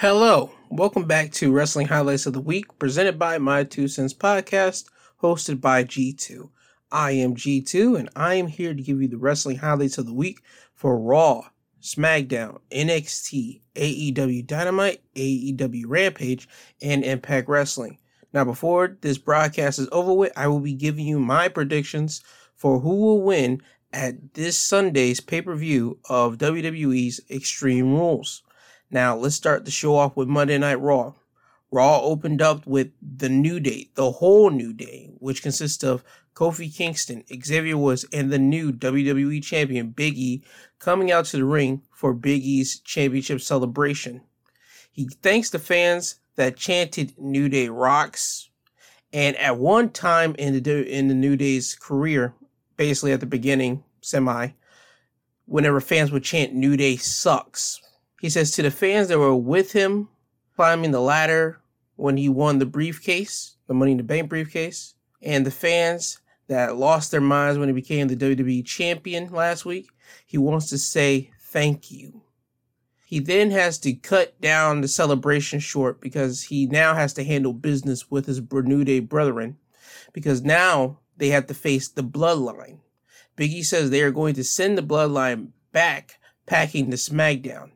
Hello, welcome back to Wrestling Highlights of the Week, presented by My Two Cents Podcast, hosted by G2. I am G2, and I am here to give you the wrestling highlights of the week for Raw, SmackDown, NXT, AEW Dynamite, AEW Rampage, and Impact Wrestling. Now, before this broadcast is over with, I will be giving you my predictions for who will win at this Sunday's pay per view of WWE's Extreme Rules. Now, let's start the show off with Monday Night Raw. Raw opened up with the New Day, the whole New Day, which consists of Kofi Kingston, Xavier Woods, and the new WWE Champion Big E coming out to the ring for Big E's championship celebration. He thanks the fans that chanted New Day rocks. And at one time in the in the New Day's career, basically at the beginning, semi, whenever fans would chant New Day sucks, he says to the fans that were with him climbing the ladder when he won the briefcase, the Money in the Bank briefcase, and the fans that lost their minds when he became the WWE champion last week, he wants to say thank you. He then has to cut down the celebration short because he now has to handle business with his New brethren because now they have to face the bloodline. Biggie says they are going to send the bloodline back packing the SmackDown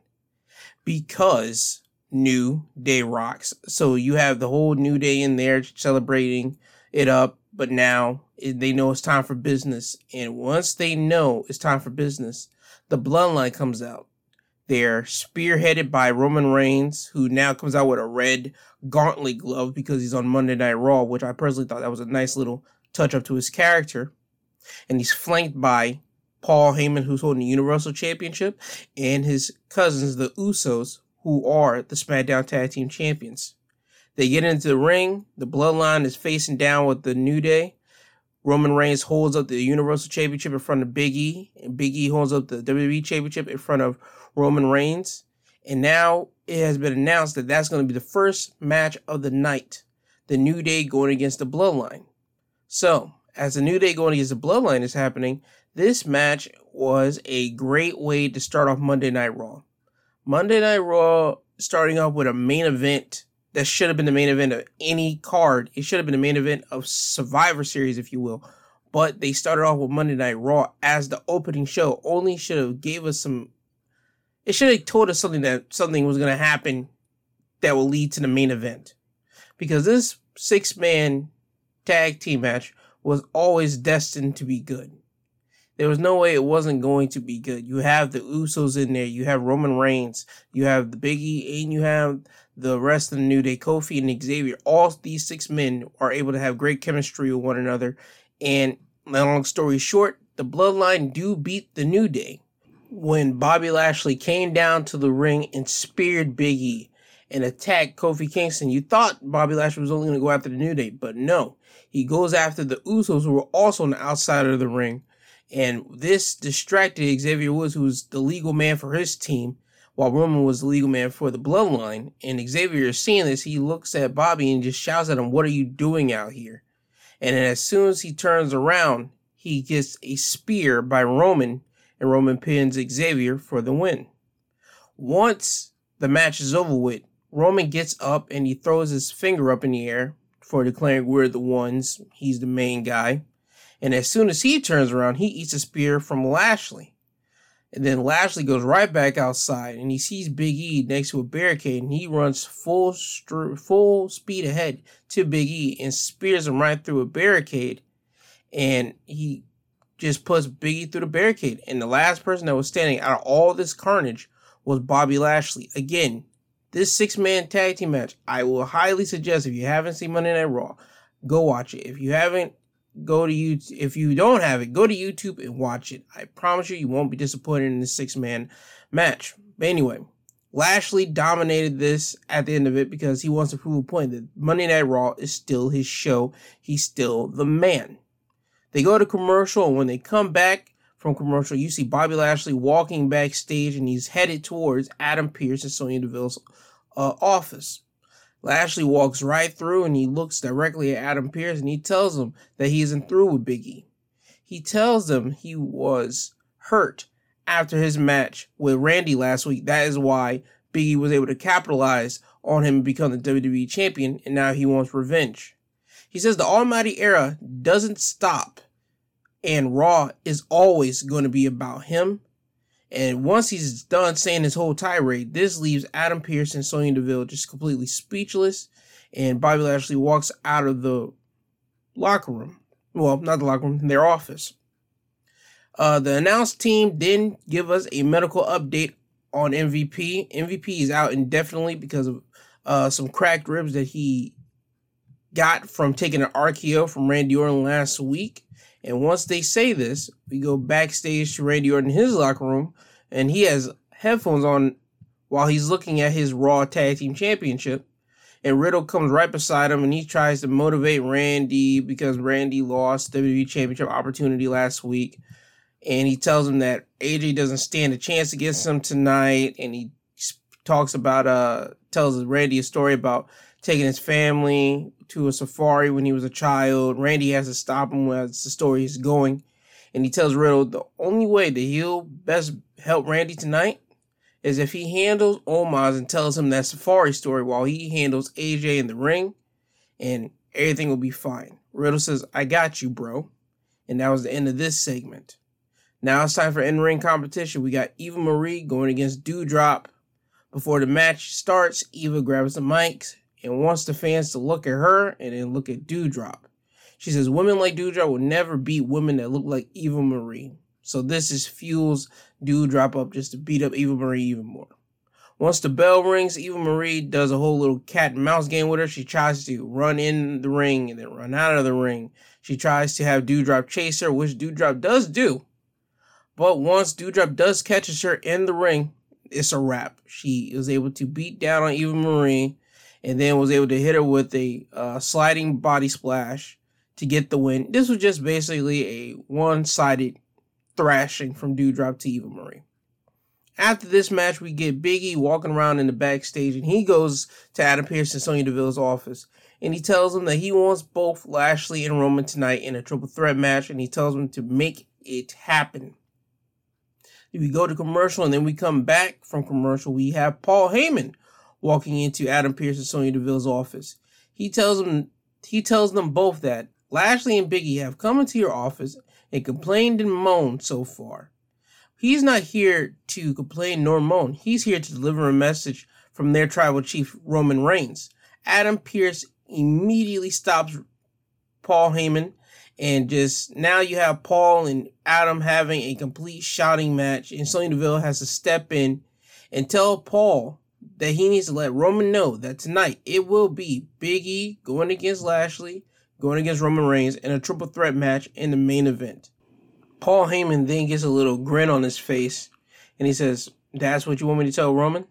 because New Day rocks. So you have the whole New Day in there celebrating it up, but now they know it's time for business. And once they know it's time for business, the bloodline comes out. They're spearheaded by Roman Reigns, who now comes out with a red gauntlet glove because he's on Monday Night Raw, which I personally thought that was a nice little touch up to his character. And he's flanked by Paul Heyman, who's holding the Universal Championship, and his cousins, the Usos, who are the SmackDown Tag Team Champions. They get into the ring. The Bloodline is facing down with the New Day. Roman Reigns holds up the Universal Championship in front of Big E, and Big E holds up the WWE Championship in front of Roman Reigns. And now it has been announced that that's going to be the first match of the night. The New Day going against the Bloodline. So, as the New Day going against the Bloodline is happening, this match was a great way to start off Monday Night Raw. Monday Night Raw starting off with a main event that should have been the main event of any card. It should have been the main event of Survivor Series, if you will. But they started off with Monday Night Raw as the opening show. Only should have gave us some. It should have told us something that something was going to happen that will lead to the main event, because this six man tag team match was always destined to be good. There was no way it wasn't going to be good. You have the Usos in there. You have Roman Reigns. You have the Biggie, and you have the rest of the New Day, Kofi and Xavier. All these six men are able to have great chemistry with one another. And long story short, the Bloodline do beat the New Day when Bobby Lashley came down to the ring and speared Biggie and attacked Kofi Kingston. You thought Bobby Lashley was only going to go after the New Day, but no. He goes after the Usos, who were also on the outside of the ring and this distracted Xavier Woods, who was the legal man for his team, while Roman was the legal man for the bloodline. And Xavier is seeing this, he looks at Bobby and just shouts at him, What are you doing out here? And as soon as he turns around, he gets a spear by Roman, and Roman pins Xavier for the win. Once the match is over with, Roman gets up and he throws his finger up in the air for declaring we're the ones. He's the main guy. And as soon as he turns around, he eats a spear from Lashley. And then Lashley goes right back outside and he sees Big E next to a barricade and he runs full full speed ahead to Big E and spears him right through a barricade. And he just puts Big E through the barricade. And the last person that was standing out of all this carnage was Bobby Lashley. Again, this six man tag team match, I will highly suggest if you haven't seen Monday Night Raw, go watch it. If you haven't go to YouTube. If you don't have it, go to YouTube and watch it. I promise you, you won't be disappointed in this six man match. But anyway, Lashley dominated this at the end of it because he wants to prove a point that Monday Night Raw is still his show. He's still the man. They go to commercial, and when they come back from commercial, you see Bobby Lashley walking backstage and he's headed towards Adam Pearce and Sonya Deville's uh, office. Lashley walks right through and he looks directly at Adam Pearce and he tells him that he isn't through with Biggie. He tells them he was hurt after his match with Randy last week. That is why Biggie was able to capitalize on him and become the WWE champion, and now he wants revenge. He says the Almighty era doesn't stop, and Raw is always going to be about him. And once he's done saying his whole tirade, this leaves Adam Pearce and Sonya Deville just completely speechless. And Bobby Lashley walks out of the locker room. Well, not the locker room, their office. Uh, the announced team didn't give us a medical update on MVP. MVP is out indefinitely because of uh, some cracked ribs that he got from taking an RKO from Randy Orton last week. And once they say this, we go backstage to Randy Orton in his locker room, and he has headphones on while he's looking at his Raw Tag Team Championship. And Riddle comes right beside him and he tries to motivate Randy because Randy lost WWE Championship opportunity last week and he tells him that AJ doesn't stand a chance against him tonight, and he talks about uh tells Randy a story about taking his family to a safari when he was a child. Randy has to stop him as the story is going, and he tells Riddle the only way that he'll best help Randy tonight is if he handles Omos and tells him that safari story while he handles AJ in the ring, and everything will be fine. Riddle says, "I got you, bro," and that was the end of this segment. Now it's time for in ring competition. We got Eva Marie going against Doudrop. Before the match starts, Eva grabs the mics and wants the fans to look at her and then look at Doudrop. She says women like Doudrop will never beat women that look like Eva Marie. So this is fuels Doudrop up just to beat up Eva Marie even more. Once the bell rings, Eva Marie does a whole little cat and mouse game with her. She tries to run in the ring and then run out of the ring. She tries to have Doudrop chase her, which Doudrop does do. But once Doudrop does catches her in the ring, it's a wrap. She was able to beat down on Eva Marie and then was able to hit her with a uh, sliding body splash to get the win. This was just basically a one sided thrashing from Doudrop to Eva Marie. After this match, we get Biggie walking around in the backstage and he goes to Adam Pearce and Sonya Deville's office and he tells them that he wants both Lashley and Roman tonight in a triple threat match and he tells them to make it happen we go to commercial and then we come back from commercial, we have Paul Heyman walking into Adam Pearce and Sonya Deville's office. He tells them he tells them both that Lashley and Biggie have come into your office and complained and moaned so far. He's not here to complain nor moan. He's here to deliver a message from their tribal chief Roman Reigns. Adam Pearce immediately stops Paul Heyman and just now you have Paul and Adam having a complete shouting match, and Sonya Deville has to step in and tell Paul that he needs to let Roman know that tonight it will be Big E going against Lashley, going against Roman Reigns in a triple threat match in the main event. Paul Heyman then gets a little grin on his face and he says, That's what you want me to tell Roman?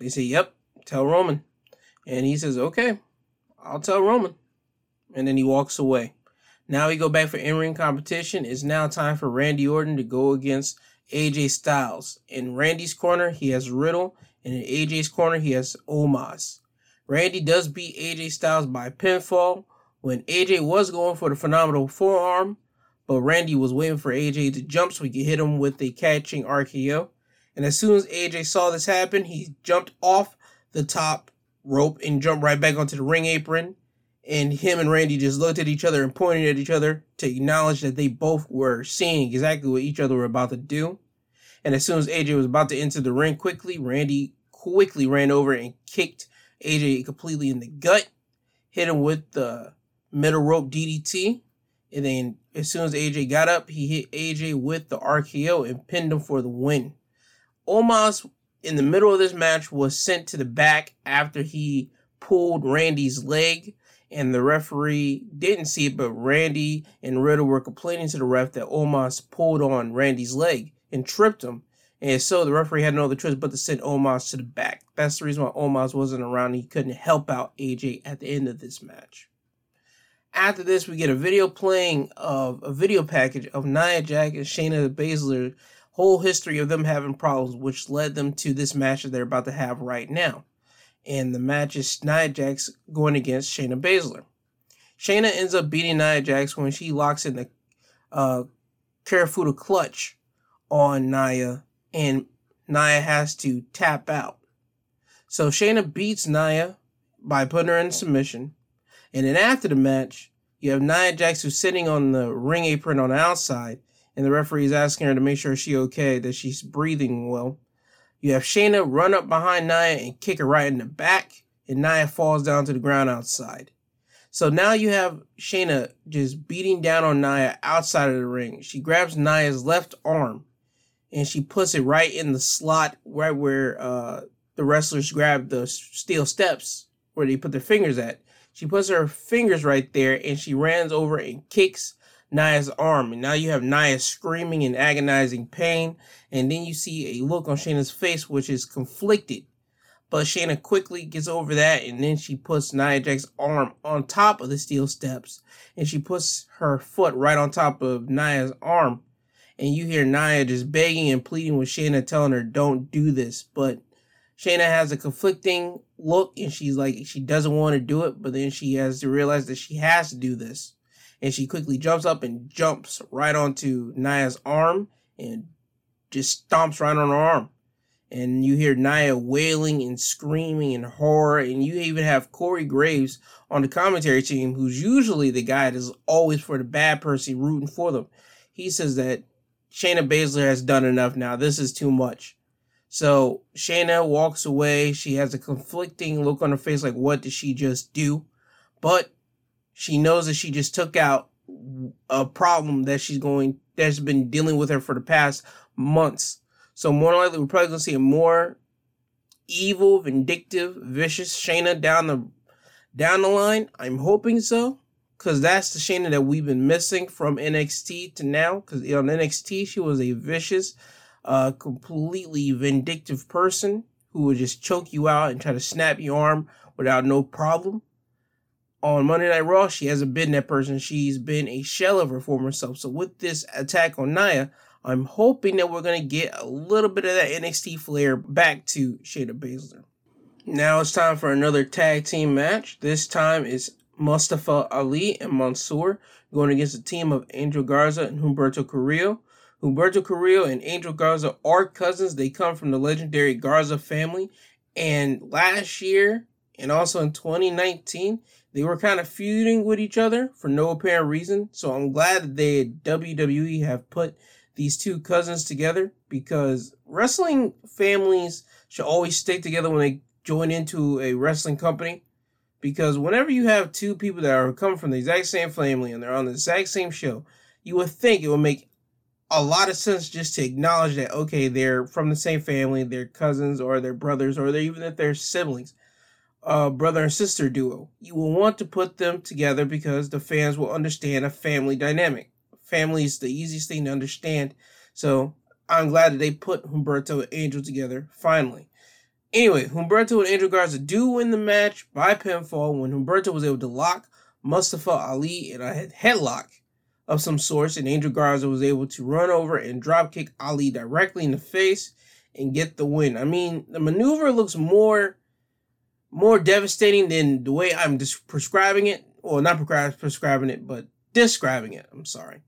They say, Yep, tell Roman. And he says, Okay, I'll tell Roman. And then he walks away. Now we go back for in-ring competition. It's now time for Randy Orton to go against AJ Styles. In Randy's corner, he has Riddle, and in AJ's corner, he has Omos. Randy does beat AJ Styles by pinfall when AJ was going for the phenomenal forearm, but Randy was waiting for AJ to jump so he could hit him with a catching RKO. And as soon as AJ saw this happen, he jumped off the top rope and jumped right back onto the ring apron and him and Randy just looked at each other and pointed at each other to acknowledge that they both were seeing exactly what each other were about to do. And as soon as AJ was about to enter the ring quickly, Randy quickly ran over and kicked AJ completely in the gut, hit him with the middle rope DDT. And then as soon as AJ got up, he hit AJ with the RKO and pinned him for the win. Omos in the middle of this match was sent to the back after he pulled Randy's leg and the referee didn't see it, but Randy and Riddle were complaining to the ref that Omos pulled on Randy's leg and tripped him. And so the referee had no other choice but to send Omos to the back. That's the reason why Omos wasn't around. He couldn't help out AJ at the end of this match. After this, we get a video playing of a video package of Nia Jax and Shayna Baszler whole history of them having problems, which led them to this match that they're about to have right now and the match is Nia Jax going against Shayna Baszler. Shayna ends up beating Nia Jax when she locks in the uh, Kirifuda clutch on Nia, and Nia has to tap out. So Shayna beats Nia by putting her in submission. And then after the match, you have Nia Jax who's sitting on the ring apron on the outside, and the referee is asking her to make sure she's okay, that she's breathing well. You have Shayna run up behind Nia and kick her right in the back, and Nia falls down to the ground outside. So now you have Shayna just beating down on Nia outside of the ring. She grabs Nia's left arm and she puts it right in the slot right where uh, the wrestlers grab the steel steps where they put their fingers at. She puts her fingers right there and she runs over and kicks Nia's arm. And now you have Nia screaming in agonizing pain. And then you see a look on Shayna's face, which is conflicted. But Shayna quickly gets over that and then she puts Nia Jax's arm on top of the steel steps. And she puts her foot right on top of Nia's arm. And you hear Nia just begging and pleading with Shayna, telling her, don't do this. But Shayna has a conflicting look and she's like, she doesn't want to do it. But then she has to realize that she has to do this and she quickly jumps up and jumps right onto Nia's arm and just stomps right on her arm. And you hear Nia wailing and screaming in horror, and you even have Corey Graves on the commentary team, who's usually the guy that's always for the bad person rooting for them. He says that Shayna Baszler has done enough now. This is too much. So Shayna walks away. She has a conflicting look on her face, like, what did she just do? But she knows that she just took out a problem that she's going that's been dealing with her for the past months. So more likely we're probably gonna see a more evil, vindictive, vicious Shayna down the down the line. I'm hoping so. Cause that's the Shayna that we've been missing from NXT to now. Cause on NXT she was a vicious, uh, completely vindictive person who would just choke you out and try to snap your arm without no problem on Monday Night Raw, she hasn't been that person. She's been a shell of her former self. So with this attack on Nia, I'm hoping that we're gonna get a little bit of that NXT flair back to Shayna Baszler. Now it's time for another tag team match. This time it's Mustafa Ali and Mansoor going against a team of Angel Garza and Humberto Carrillo. Humberto Carrillo and Angel Garza are cousins. They come from the legendary Garza family. And last year, and also in 2019, they were kind of feuding with each other for no apparent reason. So I'm glad that they WWE have put these two cousins together because wrestling families should always stick together when they join into a wrestling company. Because whenever you have two people that are coming from the exact same family and they're on the exact same show, you would think it would make a lot of sense just to acknowledge that okay, they're from the same family, they're cousins or they're brothers or they're even if they're siblings uh, brother and sister duo. You will want to put them together because the fans will understand a family dynamic. Family is the easiest thing to understand. So I'm glad that they put Humberto and Angel together finally. Anyway, Humberto and Angel Garza do win the match by pinfall when Humberto was able to lock Mustafa Ali in a headlock of some sort, and Angel Garza was able to run over and dropkick Ali directly in the face and get the win. I mean, the maneuver looks more more devastating than the way I'm just prescribing it, or not prescribing it, but describing it. I'm sorry.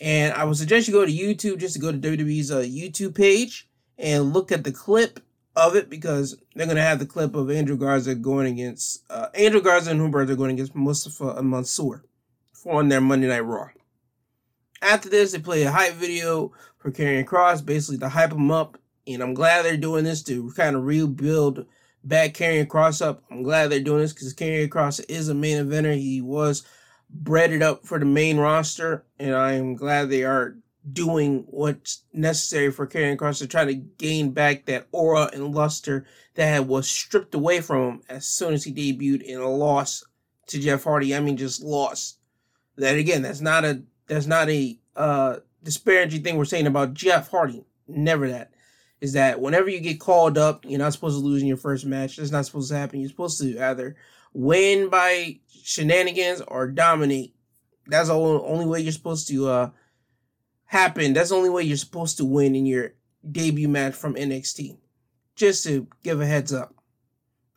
And I would suggest you go to YouTube just to go to WWE's uh, YouTube page and look at the clip of it because they're gonna have the clip of Andrew Garza going against uh, Andrew Garza and Humberto going against Mustafa and Mansoor for on their Monday Night Raw. After this, they play a hype video for Karrion Kross, basically to hype him up. And I'm glad they're doing this to kind of rebuild back Karrion Kross up. I'm glad they're doing this because Karrion Kross is a main eventer. He was breaded up for the main roster, and I'm glad they are doing what's necessary for Karrion Kross to try to gain back that aura and luster that was stripped away from him as soon as he debuted in a loss to Jeff Hardy. I mean, just lost. That again, that's not a that's not a uh disparaging thing we're saying about Jeff Hardy. Never that is that whenever you get called up, you're not supposed to lose in your first match. That's not supposed to happen. You're supposed to either win by shenanigans or dominate. That's the only way you're supposed to uh, happen. That's the only way you're supposed to win in your debut match from NXT. Just to give a heads up.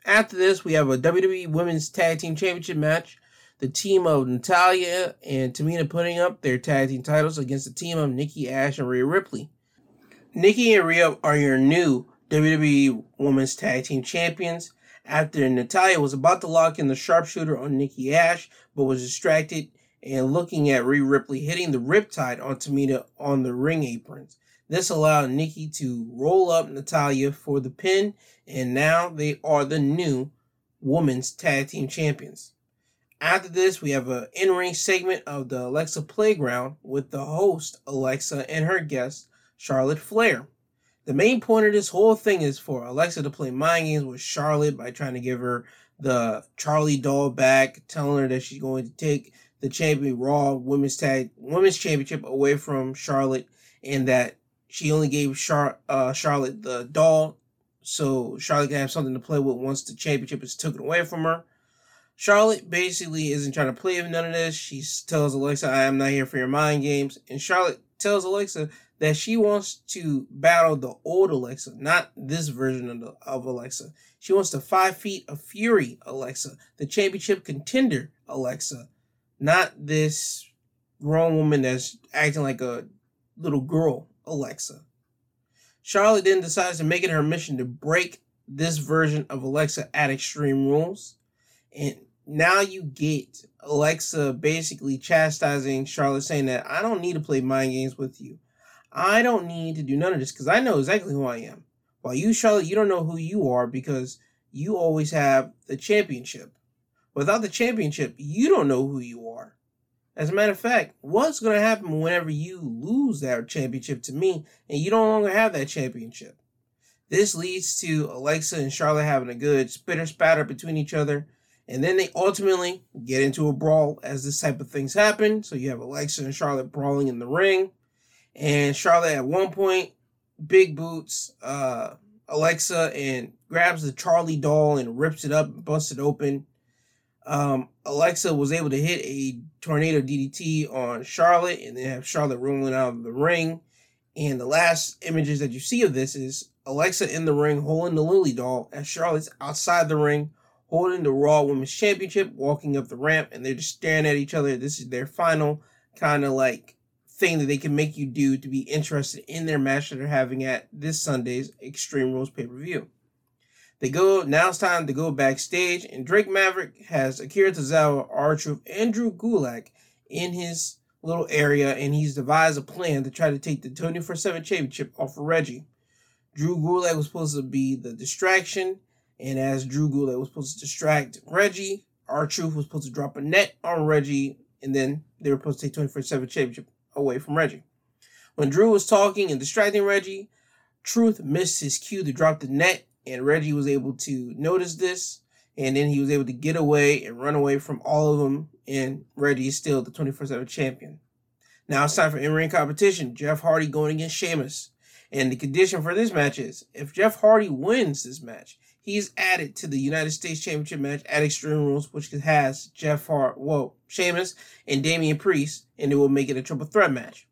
After this, we have a WWE Women's Tag Team Championship match. The team of Natalya and Tamina putting up their tag team titles against the team of Nikki Ash and Rhea Ripley. Nikki and Rhea are your new WWE Women's Tag Team Champions after Natalya was about to lock in the sharpshooter on Nikki Ash, but was distracted and looking at Rhea Ripley hitting the riptide on Tamina on the ring aprons. This allowed Nikki to roll up Natalya for the pin, and now they are the new Women's Tag Team Champions. After this, we have an in ring segment of the Alexa Playground with the host, Alexa, and her guest, Charlotte Flair. The main point of this whole thing is for Alexa to play mind games with Charlotte by trying to give her the Charlie doll back, telling her that she's going to take the champion Raw Women's Tag Women's Championship away from Charlotte, and that she only gave Char- uh, Charlotte the doll so Charlotte can have something to play with once the championship is taken away from her. Charlotte basically isn't trying to play with none of this. She tells Alexa, I am not here for your mind games. And Charlotte tells Alexa that she wants to battle the old Alexa, not this version of, the, of Alexa. She wants the five feet of fury Alexa, the championship contender Alexa, not this grown woman that's acting like a little girl Alexa. Charlotte then decides to make it her mission to break this version of Alexa at Extreme Rules. And now you get Alexa basically chastising Charlotte, saying that I don't need to play mind games with you. I don't need to do none of this because I know exactly who I am. While you, Charlotte, you don't know who you are because you always have the championship. Without the championship, you don't know who you are. As a matter of fact, what's going to happen whenever you lose that championship to me and you no longer have that championship? This leads to Alexa and Charlotte having a good spitter spatter between each other. And then they ultimately get into a brawl as this type of things happen. So you have Alexa and Charlotte brawling in the ring. And Charlotte at one point, big boots, uh, Alexa and grabs the Charlie doll and rips it up and busts it open. Um, Alexa was able to hit a tornado DDT on Charlotte and then have Charlotte rolling out of the ring. And the last images that you see of this is Alexa in the ring holding the Lilly doll as Charlotte's outside the ring holding the Raw Women's Championship, walking up the ramp, and they're just staring at each other. This is their final kind of like thing that they can make you do to be interested in their match that they're having at this Sunday's Extreme Rules pay per view. They go now. It's time to go backstage, and Drake Maverick has Akira Tozawa, R-Truth, and Drew Gulak in his little area, and he's devised a plan to try to take the 24/7 championship off of Reggie. Drew Gulak was supposed to be the distraction, and as Drew Gulak was supposed to distract Reggie, R-Truth was supposed to drop a net on Reggie, and then they were supposed to take 24/7 championship away from Reggie. When Drew was talking and distracting Reggie, Truth missed his cue to drop the net and Reggie was able to notice this, and then he was able to get away and run away from all of them. And Reggie is still the 24 7 champion. Now it's time for in ring competition. Jeff Hardy going against Sheamus. And the condition for this match is if Jeff Hardy wins this match, he's added to the United States Championship match at Extreme Rules, which has Jeff Hart, well, Sheamus and Damian Priest, and it will make it a triple threat match.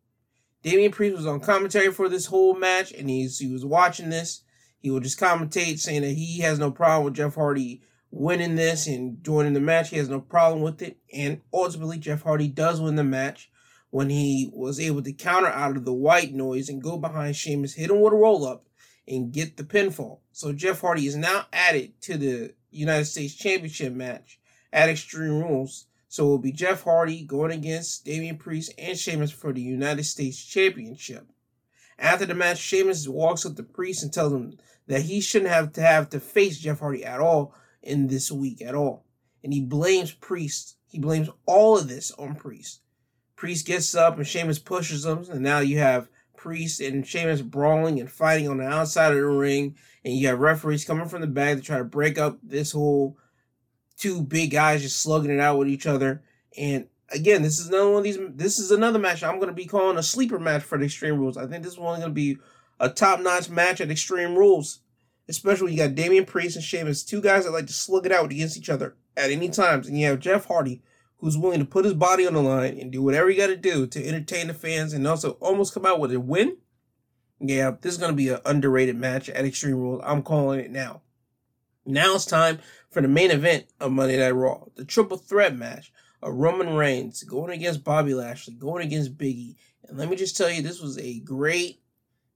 Damian Priest was on commentary for this whole match, and he was watching this, he will just commentate saying that he has no problem with Jeff Hardy winning this and joining the match. He has no problem with it. And ultimately, Jeff Hardy does win the match when he was able to counter out of the white noise and go behind Sheamus, hit him with a roll up, and get the pinfall. So Jeff Hardy is now added to the United States Championship match at Extreme Rules. So it will be Jeff Hardy going against Damian Priest and Sheamus for the United States Championship. After the match, Sheamus walks up to Priest and tells him that he shouldn't have to have to face Jeff Hardy at all in this week at all. And he blames Priest. He blames all of this on Priest. Priest gets up and Sheamus pushes him, and now you have Priest and Sheamus brawling and fighting on the outside of the ring, and you have referees coming from the back to try to break up this whole two big guys just slugging it out with each other. And again, this is another one of these. This is another match I'm going to be calling a sleeper match for the Extreme Rules. I think this is only going to be a top notch match at Extreme Rules, especially when you got Damian Priest and Sheamus, two guys that like to slug it out against each other at any times, and you have Jeff Hardy, who's willing to put his body on the line and do whatever he got to do to entertain the fans and also almost come out with a win. Yeah, this is going to be an underrated match at Extreme Rules. I'm calling it now. Now it's time for the main event of Monday Night Raw, the triple threat match of Roman Reigns going against Bobby Lashley, going against Biggie. And let me just tell you, this was a great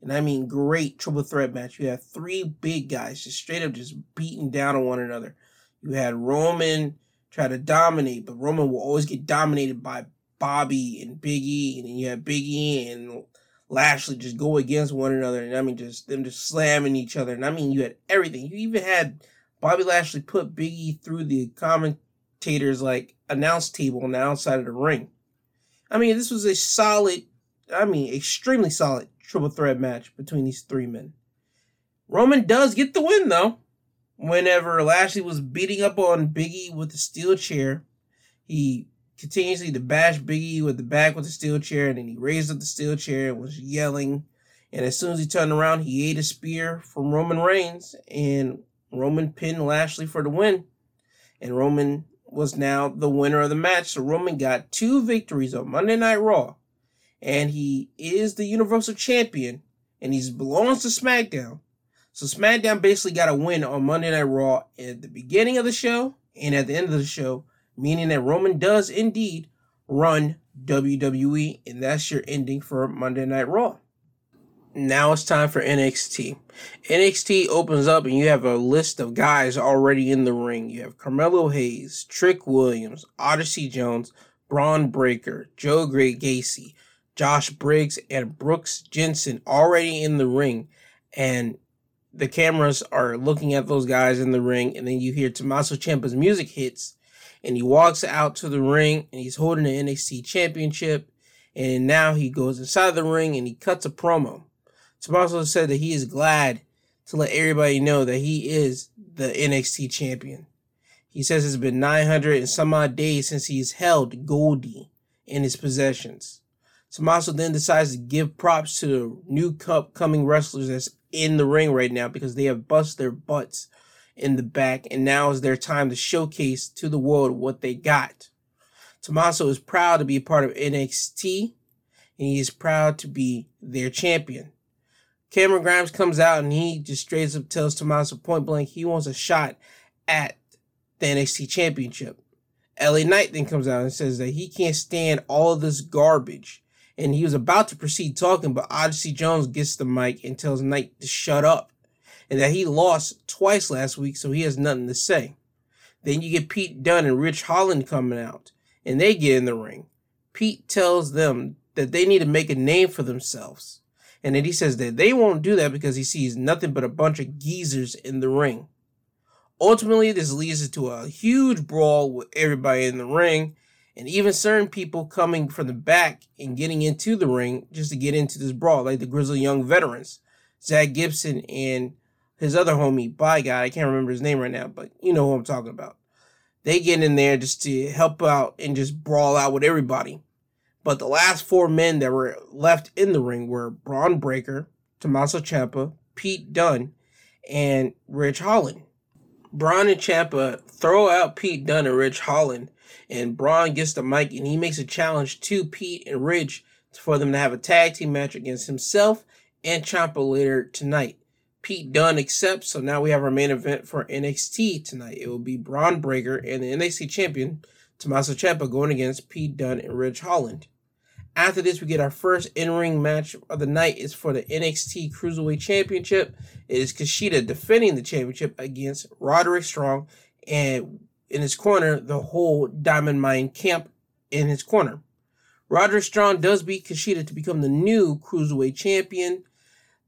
And I mean great triple threat match. You had three big guys just straight up just beating down on one another. You had Roman try to dominate, but Roman will always get dominated by Bobby and Big E, and then you had Big E and Lashley just go against one another, and I mean just them just slamming each other, and I mean you had everything. You even had Bobby Lashley put Big E through the commentators like announce table on the outside of the ring. I mean this was a solid, I mean extremely solid triple threat match between these three men. Roman does get the win though. Whenever Lashley was beating up on Biggie with the steel chair, he continuously to bash Biggie with the back with the steel chair, and then he raised up the steel chair and was yelling. And as soon as he turned around, he ate a spear from Roman Reigns, and Roman pinned Lashley for the win. And Roman was now the winner of the match. So Roman got two victories on Monday Night Raw, and he is the Universal Champion, and he belongs to SmackDown. So SmackDown basically got a win on Monday Night Raw at the beginning of the show and at the end of the show meaning that Roman does indeed run WWE, and that's your ending for Monday Night Raw. Now it's time for NXT. NXT opens up and you have a list of guys already in the ring. You have Carmelo Hayes, Trick Williams, Odyssey Jones, Bron Breakker, Joe Great Gacy, Josh Briggs, and Brooks Jensen already in the ring. And the cameras are looking at those guys in the ring, and then you hear Tommaso Ciampa's music hits, and he walks out to the ring and he's holding the NXT championship. And now he goes inside the ring and he cuts a promo. Tommaso said that he is glad to let everybody know that he is the NXT champion. He says it's been 900 and some odd days since he's held Goldie in his possessions. Tommaso then decides to give props to the new cup coming wrestlers that's in the ring right now because they have bust their butts in the back, and now is their time to showcase to the world what they got. Tommaso is proud to be a part of NXT, and he is proud to be their champion. Cameron Grimes comes out and he just straight up tells Tommaso point blank he wants a shot at the NXT championship. LA Knight then comes out and says that he can't stand all of this garbage. And he was about to proceed talking, but Odyssey Jones gets the mic and tells Knight to shut up and that he lost twice last week, so he has nothing to say. Then you get Pete Dunne and Ridge Holland coming out, and they get in the ring. Pete tells them that they need to make a name for themselves. And then he says that they won't do that because he sees nothing but a bunch of geezers in the ring. Ultimately, this leads to a huge brawl with everybody in the ring, and even certain people coming from the back and getting into the ring just to get into this brawl, like the Grizzled Young veterans, Zack Gibson and his other homie, by God, I can't remember his name right now, but you know who I'm talking about. They get in there just to help out and just brawl out with everybody. But the last four men that were left in the ring were Bron Breakker, Tommaso Ciampa, Pete Dunne, and Ridge Holland. Bron and Ciampa throw out Pete Dunne and Ridge Holland, and Bron gets the mic and he makes a challenge to Pete and Ridge for them to have a tag team match against himself and Ciampa later tonight. Pete Dunne accepts. So now we have our main event for NXT tonight. It will be Bron Breakker and the NXT champion, Tommaso Ciampa, going against Pete Dunne and Ridge Holland. After this, we get our first in-ring match of the night. is for the NXT Cruiserweight Championship. It is Kushida defending the championship against Roderick Strong, and in his corner, the whole Diamond Mine camp in his corner. Roderick Strong does beat Kushida to become the new Cruiserweight Champion.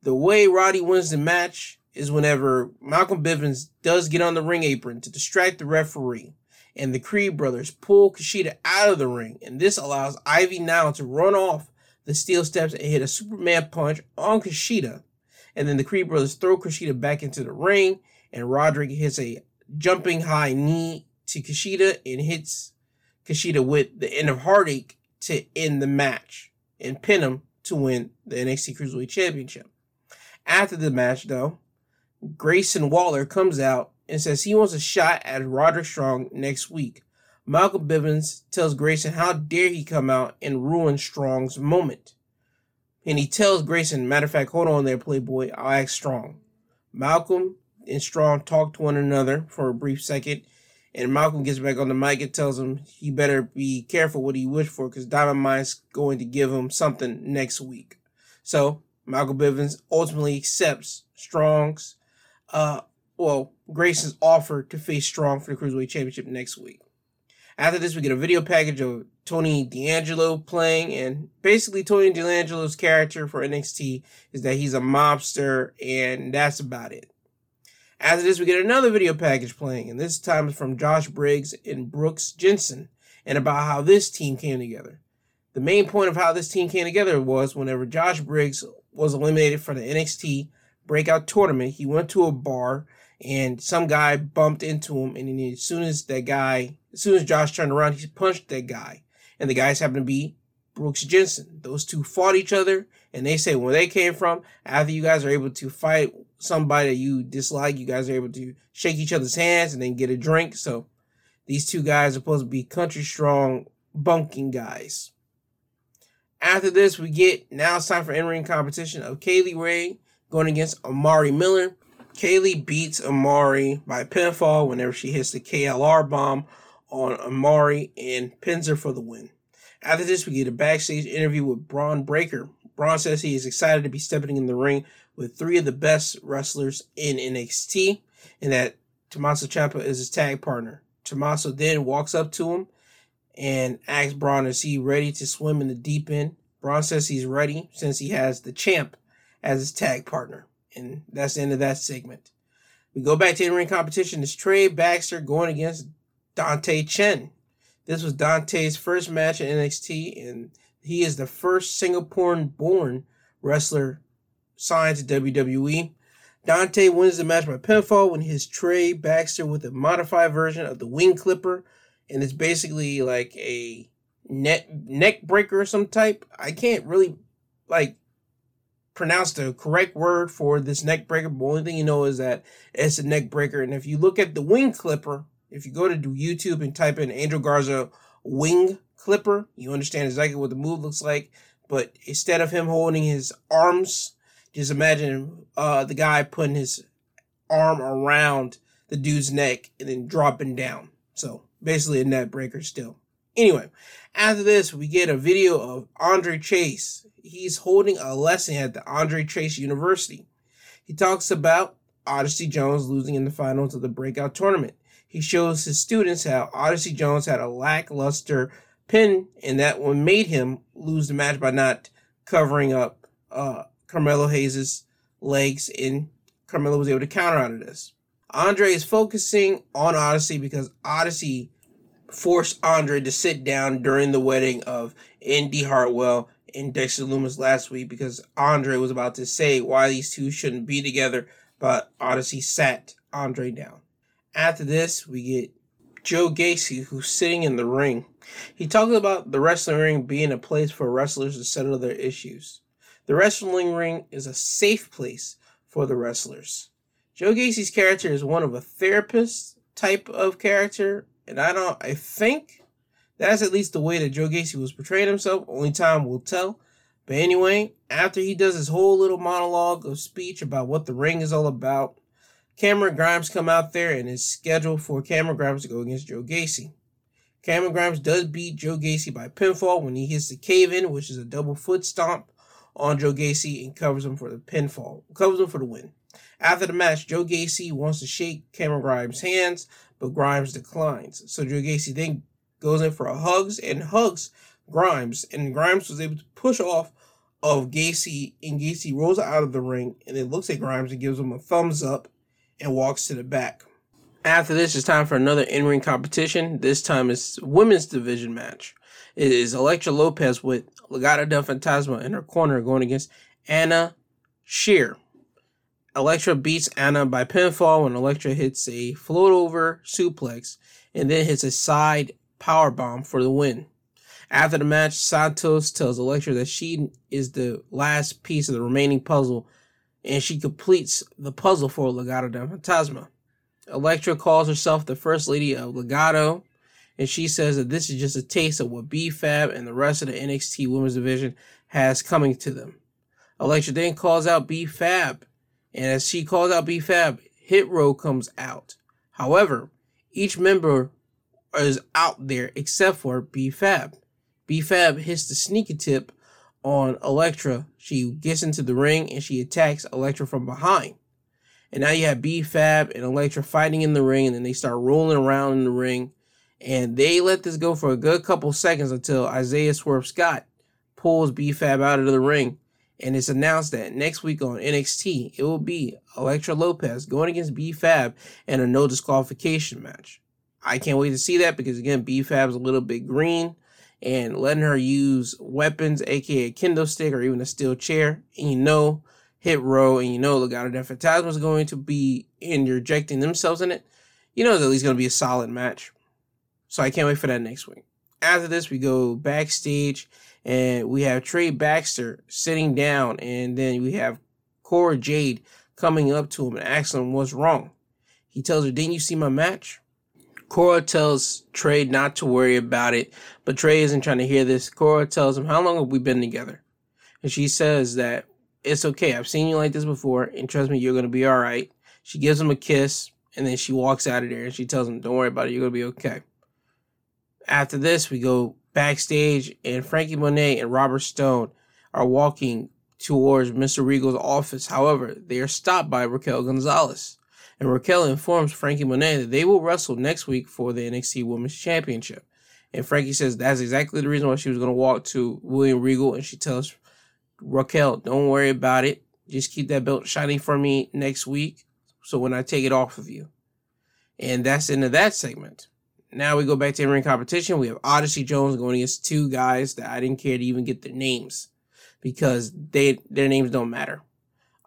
The way Roddy wins the match is whenever Malcolm Bivens does get on the ring apron to distract the referee, and the Creed brothers pull Kushida out of the ring, and this allows Ivy Nile to run off the steel steps and hit a Superman punch on Kushida, and then the Creed brothers throw Kushida back into the ring, and Roderick hits a jumping high knee to Kushida and hits Kushida with the end of heartache to end the match and pin him to win the NXT Cruiserweight Championship. After the match, though, Grayson Waller comes out and says he wants a shot at Roderick Strong next week. Malcolm Bivens tells Grayson how dare he come out and ruin Strong's moment. And he tells Grayson, matter of fact, hold on there, Playboy, I'll ask Strong. Malcolm and Strong talk to one another for a brief second, and Malcolm gets back on the mic and tells him he better be careful what he wished for because Diamond Mine's going to give him something next week. So Malcolm Bivens ultimately accepts Strong's, uh, well, Grayson's offer to face Strong for the Cruiserweight Championship next week. After this, we get a video package of Tony D'Angelo playing, and basically Tony D'Angelo's character for NXT is that he's a mobster, and that's about it. After it is, we get another video package playing, and this time it's from Josh Briggs and Brooks Jensen, and about how this team came together. The main point of how this team came together was whenever Josh Briggs was eliminated from the NXT breakout tournament, he went to a bar and some guy bumped into him, and then as soon as that guy, as soon as Josh turned around, he punched that guy, and the guys happened to be Brooks Jensen. Those two fought each other, and they say where they came from. After you guys are able to fight somebody that you dislike, you guys are able to shake each other's hands and then get a drink. So these two guys are supposed to be country strong bunking guys. After this, we get now it's time for in-ring competition of Kay Lee Ray going against Amari Miller. Kaylee beats Amari by pinfall whenever she hits the KLR bomb on Amari and pins her for the win. After this, we get a backstage interview with Bron Breakker. Bron says he is excited to be stepping in the ring with three of the best wrestlers in NXT and that Tommaso Ciampa is his tag partner. Tommaso then walks up to him and asks Bron, is he ready to swim in the deep end? Bron says he's ready since he has the champ as his tag partner. And that's the end of that segment. We go back to in-ring competition. It's Trey Baxter going against Dante Chen. This was Dante's first match in NXT, and he is the first Singaporean-born wrestler signed to WWE. Dante wins the match by pinfall when he hits Trey Baxter with a modified version of the wing clipper, and it's basically like a net neck breaker of some type. I can't really like pronounce the correct word for this neck breaker, but only thing you know is that it's a neck breaker. And if you look at the wing clipper, if you go to YouTube and type in Angel Garza wing clipper, you understand exactly what the move looks like. But instead of him holding his arms, just imagine uh, the guy putting his arm around the dude's neck and then dropping down. So basically a net breaker still. Anyway, after this, we get a video of Andre Chase. He's holding a lesson at the Andre Chase University. He talks about Odyssey Jones losing in the finals of the breakout tournament. He shows his students how Odyssey Jones had a lackluster pin and that one made him lose the match by not covering up uh, Carmelo Hayes' legs, and Carmelo was able to counter out of this. Andre is focusing on Odyssey because Odyssey forced Andre to sit down during the wedding of Indy Hartwell and Dexter Lumis last week because Andre was about to say why these two shouldn't be together, but Odyssey sat Andre down. After this, we get Joe Gacy, who's sitting in the ring. He talks about the wrestling ring being a place for wrestlers to settle their issues. The wrestling ring is a safe place for the wrestlers. Joe Gacy's character is one of a therapist type of character and I don't, I think that's at least the way that Joe Gacy was portraying himself. Only time will tell. But anyway, after he does his whole little monologue of speech about what the ring is all about, Cameron Grimes come out there and is scheduled for Cameron Grimes to go against Joe Gacy. Cameron Grimes does beat Joe Gacy by pinfall when he hits the cave in, which is a double foot stomp on Joe Gacy and covers him for the pinfall, covers him for the win. After the match, Joe Gacy wants to shake Cameron Grimes' hands, but Grimes declines. So Joe Gacy then goes in for a hugs and hugs Grimes, and Grimes was able to push off of Gacy, and Gacy rolls out of the ring and then looks at Grimes and gives him a thumbs up and walks to the back. After this, it's time for another in-ring competition. This time it's women's division match. It is Elektra Lopez with Legado del Fantasma in her corner going against Anna Sheer. Elektra beats Anna by pinfall when Elektra hits a float over suplex and then hits a side power bomb for the win. After the match, Santos tells Elektra that she is the last piece of the remaining puzzle and she completes the puzzle for Legado del Fantasma. Elektra calls herself the First Lady of Legado, and she says that this is just a taste of what B-Fab and the rest of the NXT Women's Division has coming to them. Elektra then calls out B-Fab and as she calls out B-Fab, Hit Row comes out. However, each member is out there except for B-Fab. B-Fab hits the sneaky tip on Elektra. She gets into the ring and she attacks Elektra from behind. And now you have B Fab and Elektra fighting in the ring, and then they start rolling around in the ring. And they let this go for a good couple seconds until Isaiah Swerve Scott pulls B Fab out of the ring. And it's announced that next week on NXT, it will be Elektra Lopez going against B Fab in a no disqualification match. I can't wait to see that because again, B Fab's a little bit green and letting her use weapons, aka a kendo stick or even a steel chair, and you know Hit Row and you know Legado del Fantasma is going to be interjecting themselves in it, you know it's at least going to be a solid match. So I can't wait for that next week. After this, we go backstage and we have Trey Baxter sitting down, and then we have Cora Jade coming up to him and asking him what's wrong. He tells her, Didn't you see my match? Cora tells Trey not to worry about it, but Trey isn't trying to hear this. Cora tells him, How long have we been together? And she says that it's okay. I've seen you like this before, and trust me, you're going to be all right. She gives him a kiss, and then she walks out of there and she tells him, Don't worry about it, you're going to be okay. After this, we go backstage, and Franky Monet and Robert Stone are walking towards Mr. Regal's office. However, they are stopped by Raquel Gonzalez. And Raquel informs Franky Monet that they will wrestle next week for the NXT Women's Championship. And Franky says that's exactly the reason why she was going to walk to William Regal. And she tells Raquel, don't worry about it. Just keep that belt shiny for me next week. So when I take it off of you. And that's into that segment. Now we go back to in-ring competition. We have Odyssey Jones going against two guys that I didn't care to even get their names because they their names don't matter.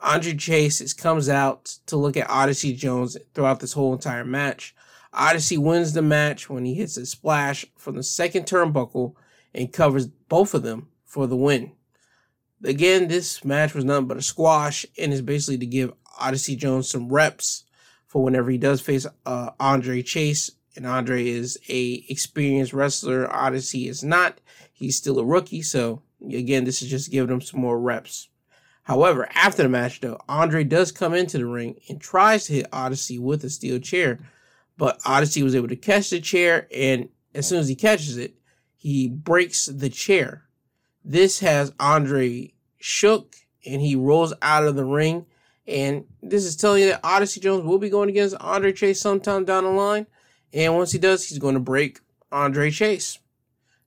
Andre Chase is, comes out to look at Odyssey Jones throughout this whole entire match. Odyssey wins the match when he hits a splash from the second turnbuckle and covers both of them for the win. Again, this match was nothing but a squash and is basically to give Odyssey Jones some reps for whenever he does face uh, Andre Chase. And Andre is a experienced wrestler. Odyssey is not. He's still a rookie. So again, this is just giving him some more reps. However, after the match, though, Andre does come into the ring and tries to hit Odyssey with a steel chair, but Odyssey was able to catch the chair, and as soon as he catches it, he breaks the chair. This has Andre shook, and he rolls out of the ring. And this is telling you that Odyssey Jones will be going against Andre Chase sometime down the line. And once he does, he's going to break Andre Chase.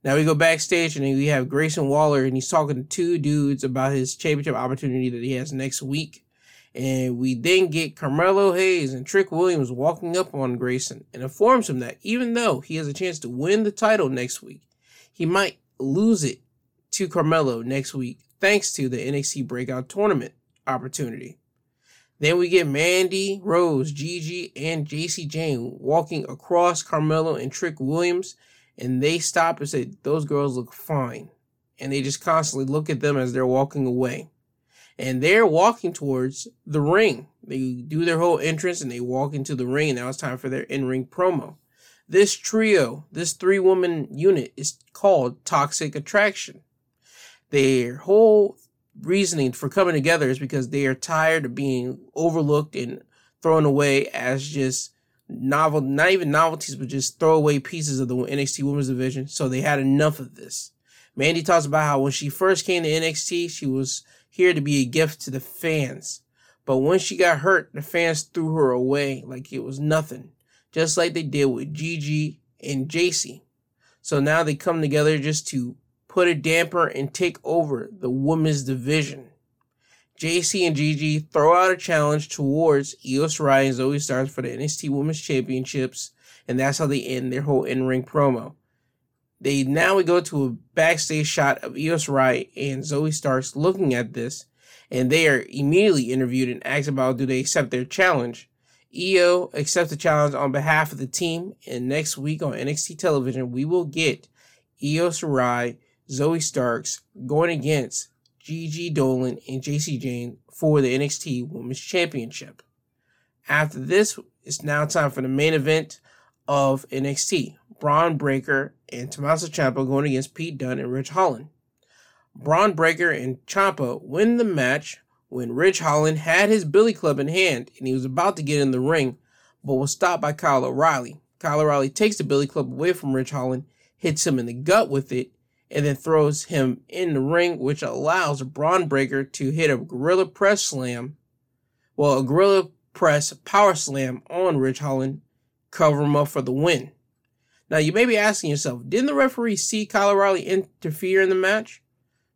Now we go backstage and we have Grayson Waller and he's talking to two dudes about his championship opportunity that he has next week. And we then get Carmelo Hayes and Trick Williams walking up on Grayson and informs him that even though he has a chance to win the title next week, he might lose it to Carmelo next week thanks to the NXT Breakout Tournament opportunity. Then we get Mandy, Rose, Gigi, and Jacy Jayne walking across Carmelo and Trick Williams and they stop and say, Those girls look fine. And they just constantly look at them as they're walking away. And they're walking towards the ring. They do their whole entrance and they walk into the ring. Now it's time for their in ring promo. This trio, this three woman unit is called Toxic Attraction. Their whole reasoning for coming together is because they are tired of being overlooked and thrown away as just novel, not even novelties, but just throwaway pieces of the NXT Women's Division. So they had enough of this. Mandy talks about how when she first came to NXT, she was here to be a gift to the fans. But when she got hurt, the fans threw her away like it was nothing, just like they did with Gigi and Jacy. So now they come together just to put a damper and take over the women's division. Jacy and Gigi throw out a challenge towards Io Shirai and Zoey Starks for the NXT Women's Championships, and that's how they end their whole in-ring promo. They now we go to a backstage shot of Io Shirai and Zoey Starks looking at this, and they are immediately interviewed and asked about do they accept their challenge. Io accepts the challenge on behalf of the team, and next week on NXT television, we will get Io Shirai, Zoey Starks going against Gigi Dolin, and Jacy Jayne for the NXT Women's Championship. After this, it's now time for the main event of NXT. Bron Breakker and Tommaso Ciampa going against Pete Dunne and Ridge Holland. Bron Breakker and Ciampa win the match when Ridge Holland had his billy club in hand and he was about to get in the ring, but was stopped by Kyle O'Reilly. Kyle O'Reilly takes the billy club away from Ridge Holland, hits him in the gut with it, and then throws him in the ring, which allows Bron Breakker to hit a gorilla press slam. Well, a gorilla press power slam on Ridge Holland, cover him up for the win. Now, you may be asking yourself, didn't the referee see Kyle O'Reilly interfere in the match?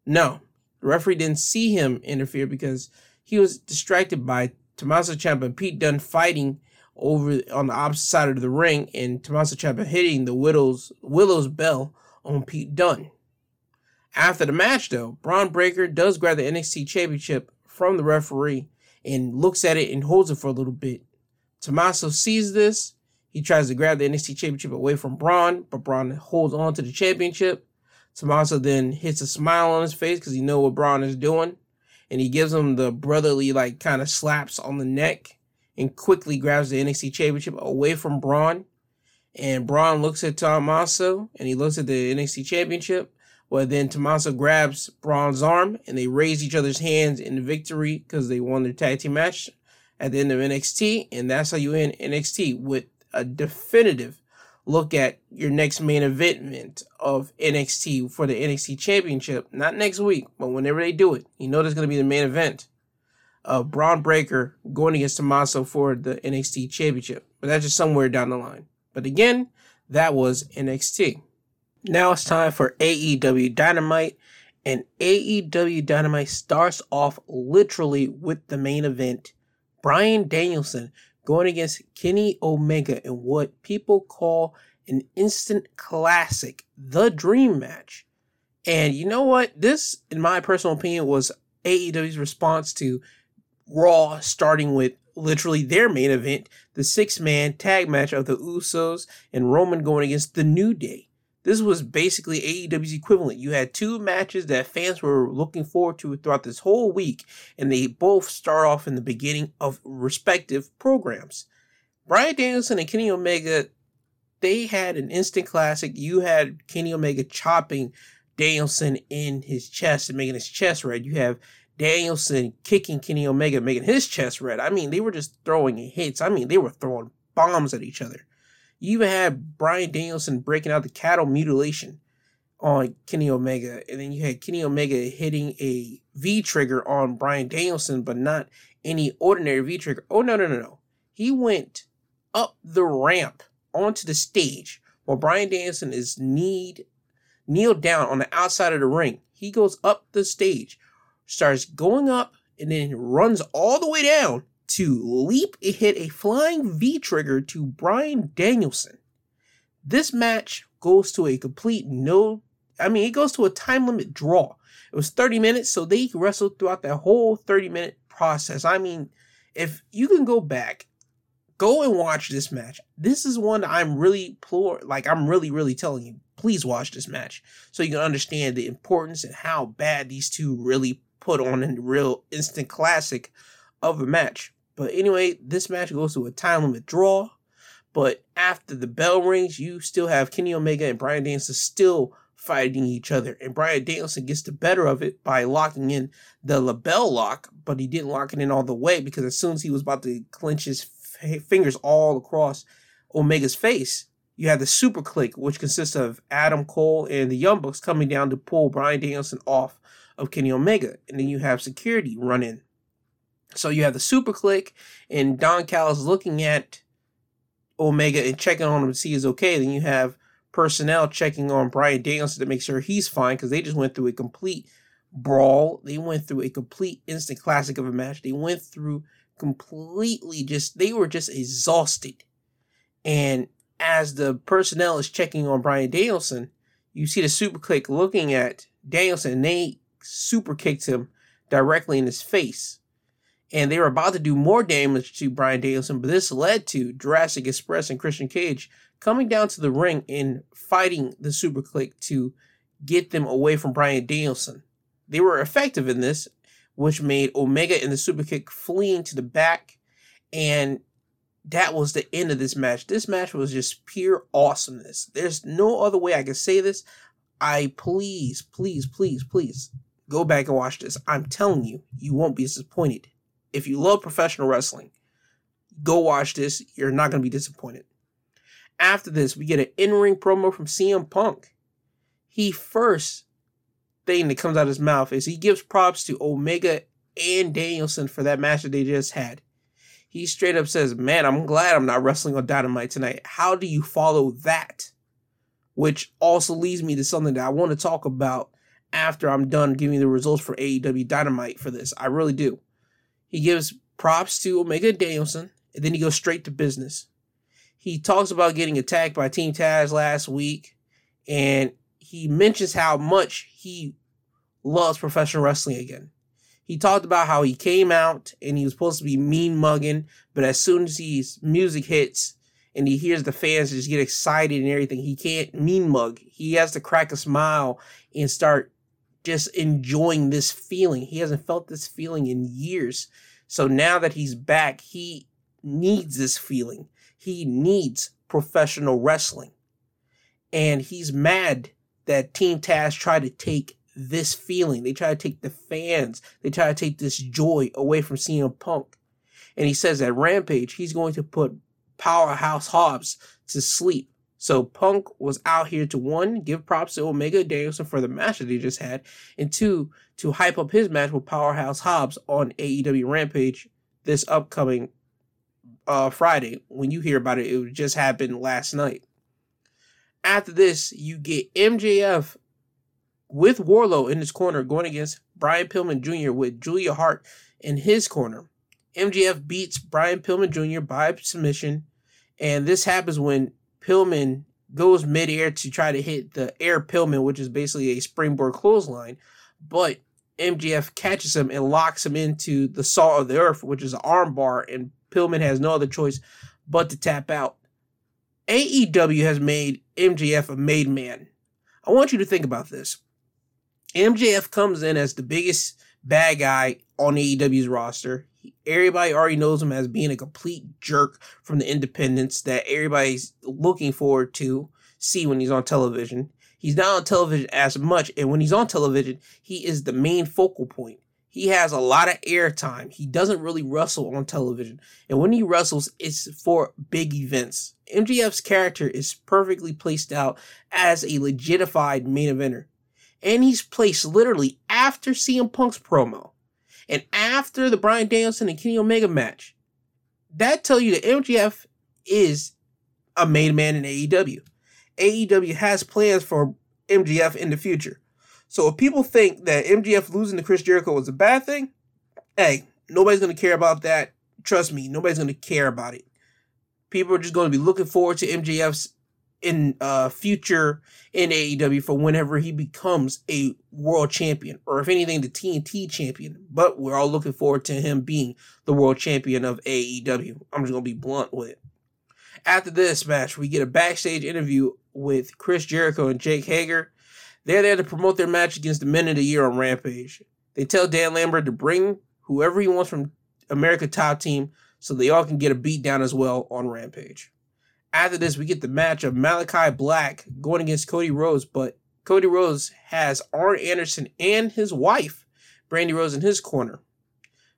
No, the referee didn't see him interfere because he was distracted by Tommaso Ciampa and Pete Dunne fighting over on the opposite side of the ring and Tommaso Ciampa hitting the Widow's, Willow's bell on Pete Dunne. After the match, though, Bron Breakker does grab the NXT Championship from the referee and looks at it and holds it for a little bit. Tommaso sees this. He tries to grab the NXT Championship away from Bron, but Bron holds on to the championship. Tommaso then hits a smile on his face because he know what Bron is doing, and he gives him the brotherly like kind of slaps on the neck and quickly grabs the NXT Championship away from Bron. And Bron looks at Tommaso and he looks at the NXT Championship well, then Tommaso grabs Bron's arm and they raise each other's hands in victory because they won their tag team match at the end of NXT. And that's how you end NXT with a definitive look at your next main event of NXT for the NXT Championship. Not next week, but whenever they do it, you know there's going to be the main event of Bron Breakker going against Tommaso for the NXT Championship. But that's just somewhere down the line. But again, that was NXT. Now it's time for AEW Dynamite. And AEW Dynamite starts off literally with the main event Bryan Danielson going against Kenny Omega in what people call an instant classic, the dream match. And you know what? This, in my personal opinion, was AEW's response to Raw starting with literally their main event, the six man tag match of the Usos and Roman going against the New Day. This was basically AEW's equivalent. You had two matches that fans were looking forward to throughout this whole week, and they both start off in the beginning of respective programs. Bryan Danielson and Kenny Omega, they had an instant classic. You had Kenny Omega chopping Danielson in his chest and making his chest red. You have Danielson kicking Kenny Omega, making his chest red. I mean, they were just throwing hits. I mean, they were throwing bombs at each other. You even had Bryan Danielson breaking out the cattle mutilation on Kenny Omega, and then you had Kenny Omega hitting a V trigger on Bryan Danielson, but not any ordinary V trigger. Oh no, no, no, no. He went up the ramp onto the stage while Bryan Danielson is kneed kneeled down on the outside of the ring. He goes up the stage, starts going up, and then runs all the way down to leap and hit a flying V trigger to Bryan Danielson. This match goes to a complete no, I mean, it goes to a time limit draw. It was 30 minutes, so they wrestled throughout that whole 30 minute process. I mean, if you can go back, go and watch this match. This is one I'm really plore, like I'm really, really telling you, please watch this match so you can understand the importance and how bad these two really put on a real instant classic of a match. But anyway, this match goes to a time limit draw. But after the bell rings, you still have Kenny Omega and Bryan Danielson still fighting each other. And Bryan Danielson gets the better of it by locking in the LeBell lock, but he didn't lock it in all the way because as soon as he was about to clench his f- fingers all across Omega's face, you have the Super Kliq, which consists of Adam Cole and the Young Bucks coming down to pull Bryan Danielson off of Kenny Omega. And then you have security run in. So you have the Super Kliq, and Don Callis looking at Omega and checking on him to see he's okay. Then you have personnel checking on Bryan Danielson to make sure he's fine because they just went through a complete brawl. They went through a complete instant classic of a match. They went through completely just, they were just exhausted. And as the personnel is checking on Bryan Danielson, you see the super click looking at Danielson and they super kicked him directly in his face and they were about to do more damage to Bryan Danielson, but this led to Jurassic Express and Christian Cage coming down to the ring and fighting the Super Kliq to get them away from Bryan Danielson. They were effective in this, which made Omega and the Super Kick fleeing to the back, and that was the end of this match. This match was just pure awesomeness. There's no other way I can say this. I please, please, please, please go back and watch this. I'm telling you, you won't be disappointed if you love professional wrestling, go watch this. You're not going to be disappointed. After this, we get an in ring promo from CM Punk. he first thing that comes out of his mouth is he gives props to Omega and Danielson for that match that they just had. He straight up says, Man, I'm glad I'm not wrestling on Dynamite tonight. How do you follow that? Which also leads me to something that I want to talk about after I'm done giving the results for AEW Dynamite for this. I really do. He gives props to Omega Danielson, and then he goes straight to business. He talks about getting attacked by Team Taz last week, and he mentions how much he loves professional wrestling again. He talked about how he came out and he was supposed to be mean mugging, but as soon as his music hits and he hears the fans just get excited and everything, he can't mean mug. He has to crack a smile and start just enjoying this feeling. He hasn't felt this feeling in years. So now that he's back, he needs this feeling. He needs professional wrestling. And he's mad that Team Taz tried to take this feeling. They try to take the fans, they try to take this joy away from CM Punk. And he says that Rampage, he's going to put Powerhouse Hobbs to sleep. So Punk was out here to one, give props to Omega Danielson for the match that he just had, and two, to hype up his match with Powerhouse Hobbs on AEW Rampage this upcoming uh, Friday. When you hear about it, it just happened last night. After this, you get MJF with Wardlow in his corner going against Brian Pillman Jr. with Julia Hart in his corner. MJF beats Brian Pillman Jr. by submission, and this happens when Pillman goes midair to try to hit the air Pillman, which is basically a springboard clothesline, but MJF catches him and locks him into the salt of the earth, which is an armbar, and Pillman has no other choice but to tap out. AEW has made MJF a made man. I want you to think about this. MJF comes in as the biggest bad guy on AEW's roster. Everybody already knows him as being a complete jerk from the independents that everybody's looking forward to see when he's on television. He's not on television as much, and when he's on television, he is the main focal point. He has a lot of airtime. He doesn't really wrestle on television. And when he wrestles, it's for big events. MJF's character is perfectly placed out as a legitified main eventer and he's placed literally after CM Punk's promo and after the Bryan Danielson and Kenny Omega match. That tell you that MJF is a main man in AEW. AEW has plans for MJF in the future. So if people think that MJF losing to Chris Jericho was a bad thing, hey, nobody's going to care about that. Trust me, nobody's going to care about it. People are just going to be looking forward to MJF's in uh future in AEW for whenever he becomes a world champion or if anything the TNT champion. But we're all looking forward to him being the world champion of AEW I'm just going to be blunt with it. After this match we get a backstage interview with Chris Jericho and Jake Hager. They're there to promote their match against the men of the year on Rampage. They tell Dan Lambert to bring whoever he wants from America Top Team so they all can get a beat down as well on Rampage after this, we get the match of Malakai Black going against Cody Rhodes, but Cody Rhodes has Arn Anderson and his wife, Brandi Rhodes, in his corner.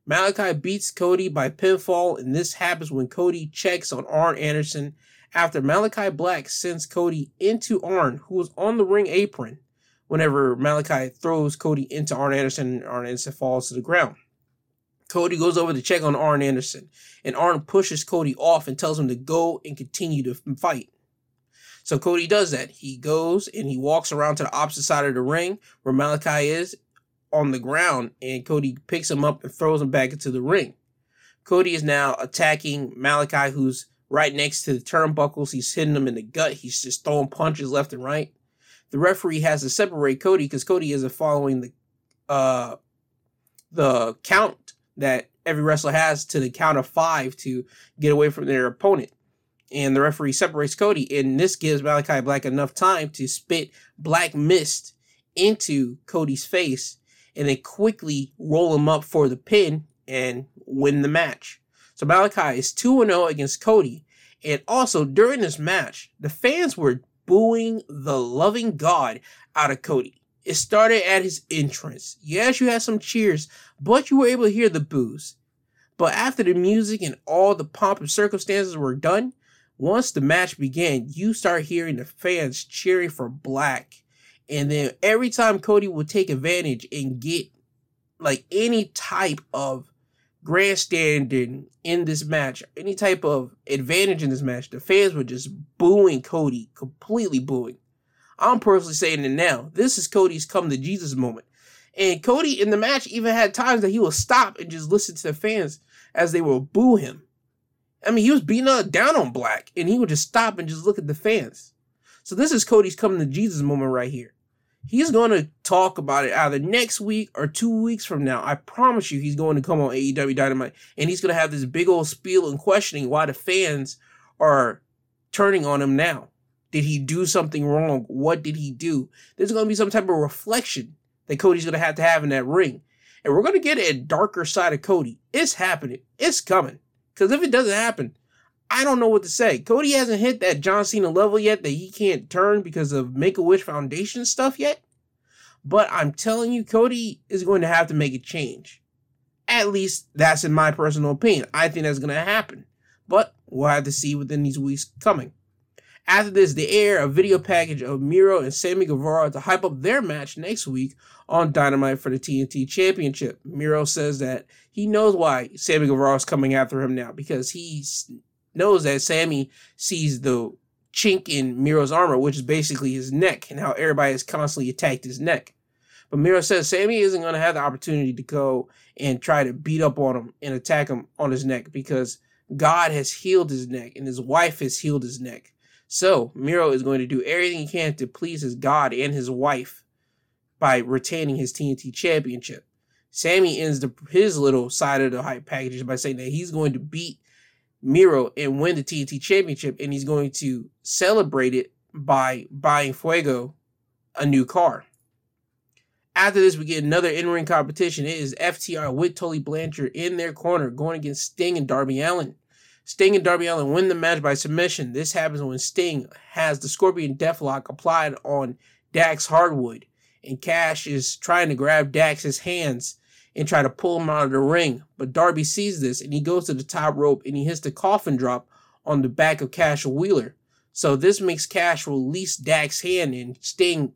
Malakai beats Cody by pinfall, and this happens when Cody checks on Arn Anderson after Malakai Black sends Cody into Arn, who was on the ring apron whenever Malakai throws Cody into Arn Anderson and Arn Anderson falls to the ground. Cody goes over to check on Arn Anderson, and Arn pushes Cody off and tells him to go and continue to fight. So Cody does that. He goes and he walks around to the opposite side of the ring where Malakai is on the ground, and Cody picks him up and throws him back into the ring. Cody is now attacking Malakai, who's right next to the turnbuckles. He's hitting him in the gut. He's just throwing punches left and right. The referee has to separate Cody because Cody isn't following the uh the count that every wrestler has to the count of five to get away from their opponent. And the referee separates Cody, and this gives Malakai Black enough time to spit black mist into Cody's face and then quickly roll him up for the pin and win the match. So Malakai is 2 0 against Cody. And also during this match, the fans were booing the loving God out of Cody. It started at his entrance. Yes, you had some cheers, but you were able to hear the boos. But after the music and all the pomp and circumstances were done, once the match began, you start hearing the fans cheering for Black. And then every time Cody would take advantage and get like any type of grandstanding in this match, any type of advantage in this match, the fans were just booing Cody, completely booing. I'm personally saying it now. This is Cody's come to Jesus moment. And Cody in the match even had times that he would stop and just listen to the fans as they will boo him. I mean, he was beating up down on Black, and he would just stop and just look at the fans. So this is Cody's coming to Jesus moment right here. He's going to talk about it either next week or two weeks from now. I promise you, he's going to come on AEW Dynamite, and he's going to have this big old spiel and questioning why the fans are turning on him now. Did he do something wrong? What did he do? There's going to be some type of reflection that Cody's going to have to have in that ring. And we're going to get a darker side of Cody. It's happening. It's coming. Because if it doesn't happen, I don't know what to say. Cody hasn't hit that John Cena level yet that he can't turn because of Make a Wish Foundation stuff yet. But I'm telling you, Cody is going to have to make a change. At least that's in my personal opinion. I think that's going to happen. But we'll have to see within these weeks coming. After this, they air a video package of Miro and Sammy Guevara to hype up their match next week on Dynamite for the TNT Championship. Miro says that he knows why Sammy Guevara is coming after him now because he knows that Sammy sees the chink in Miro's armor, which is basically his neck, and how everybody has constantly attacked his neck. But Miro says Sammy isn't going to have the opportunity to go and try to beat up on him and attack him on his neck because God has healed his neck and his wife has healed his neck. So Miro is going to do everything he can to please his God and his wife by retaining his TNT championship. Sammy ends the, his little side of the hype package by saying that he's going to beat Miro and win the TNT championship, and he's going to celebrate it by buying Fuego a new car. After this, we get another in-ring competition. It is FTR with Tully Blanchard in their corner going against Sting and Darby Allin. Sting and Darby Allin win the match by submission. This happens when Sting has the Scorpion Deathlock applied on Dax Harwood, and Cash is trying to grab Dax's hands and try to pull him out of the ring. But Darby sees this and he goes to the top rope and he hits the coffin drop on the back of Cash Wheeler. So this makes Cash release Dax's hand and Sting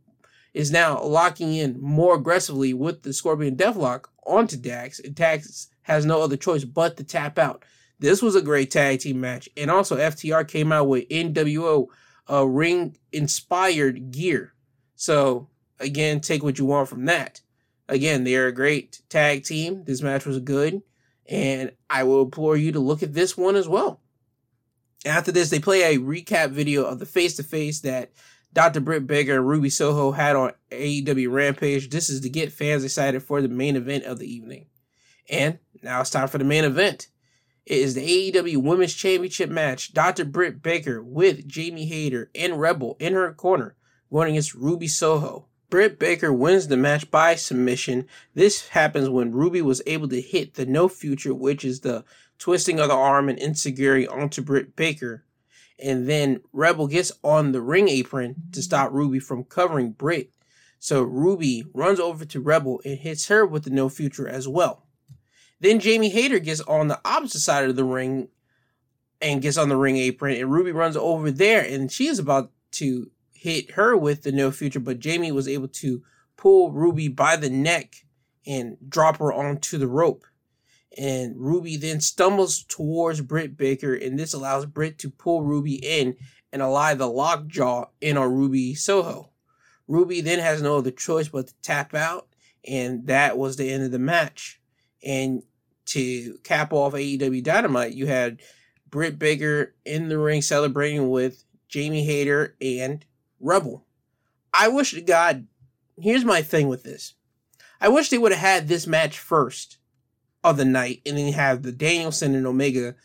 is now locking in more aggressively with the Scorpion Deathlock onto Dax, and Dax has no other choice but to tap out. This was a great tag team match. And also, FTR came out with NWO uh, ring inspired gear. So, again, take what you want from that. Again, they're a great tag team. This match was good. And I will implore you to look at this one as well. After this, they play a recap video of the face to face that Dr. Britt Baker and Ruby Soho had on AEW Rampage. This is to get fans excited for the main event of the evening. And now it's time for the main event. It is the AEW Women's Championship match. Dr. Britt Baker with Jamie Hayter and Rebel in her corner, going against Ruby Soho. Britt Baker wins the match by submission. This happens when Ruby was able to hit the no future, which is the twisting of the arm and enzuigiri onto Britt Baker. And then Rebel gets on the ring apron to stop Ruby from covering Britt. So Ruby runs over to Rebel and hits her with the no future as well. Then Jamie Hayter gets on the opposite side of the ring and gets on the ring apron, and Ruby runs over there, and she is about to hit her with the no future, but Jamie was able to pull Ruby by the neck and drop her onto the rope. And Ruby then stumbles towards Britt Baker, and this allows Britt to pull Ruby in and allow the lockjaw in on Ruby Soho. Ruby then has no other choice but to tap out, and that was the end of the match. And to cap off AEW Dynamite, you had Britt Baker in the ring celebrating with Jamie Hayter and Rebel. I wish to God, here's my thing with this. I wish they would have had this match first of the night and then have the Danielson and Omega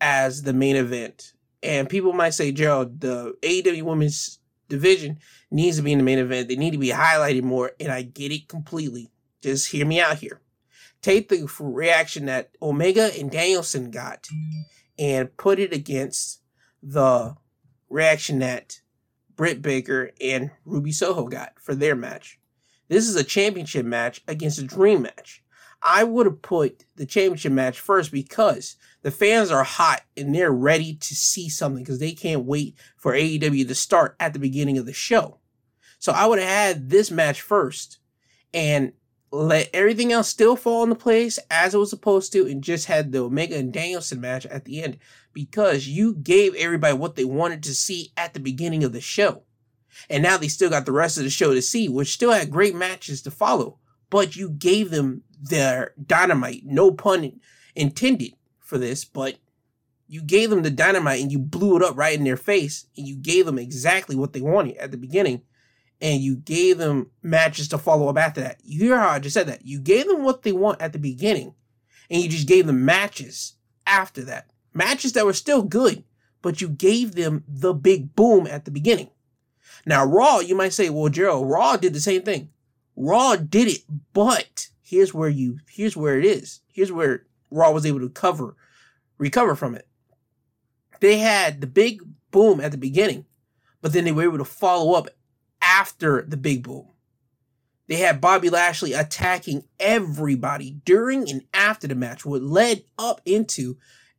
as the main event. And people might say, Gerald, the AEW women's division needs to be in the main event. They need to be highlighted more. And I get it completely. Just hear me out here take the reaction that Omega and Danielson got and put it against the reaction that Britt Baker and Ruby Soho got for their match. This is a championship match against a dream match. I would have put the championship match first because the fans are hot and they're ready to see something because they can't wait for AEW to start at the beginning of the show. So I would have had this match first and let everything else still fall into place as it was supposed to and just had the Omega and Danielson match at the end because you gave everybody what they wanted to see at the beginning of the show. And now they still got the rest of the show to see, which still had great matches to follow. But you gave them their dynamite, no pun intended for this, but you gave them the dynamite and you blew it up right in their face and you gave them exactly what they wanted at the beginning and you gave them matches to follow up after that. You hear how I just said that? You gave them what they want at the beginning, and you just gave them matches after that. Matches that were still good, but you gave them the big boom at the beginning. Now, Raw, you might say, well, Gerald, Raw did the same thing. Raw did it, but here's where you, here's where it is. Here's where Raw was able to cover, recover from it. They had the big boom at the beginning, but then they were able to follow up after the big boom. They had Bobby Lashley attacking everybody during and after the match, what led up into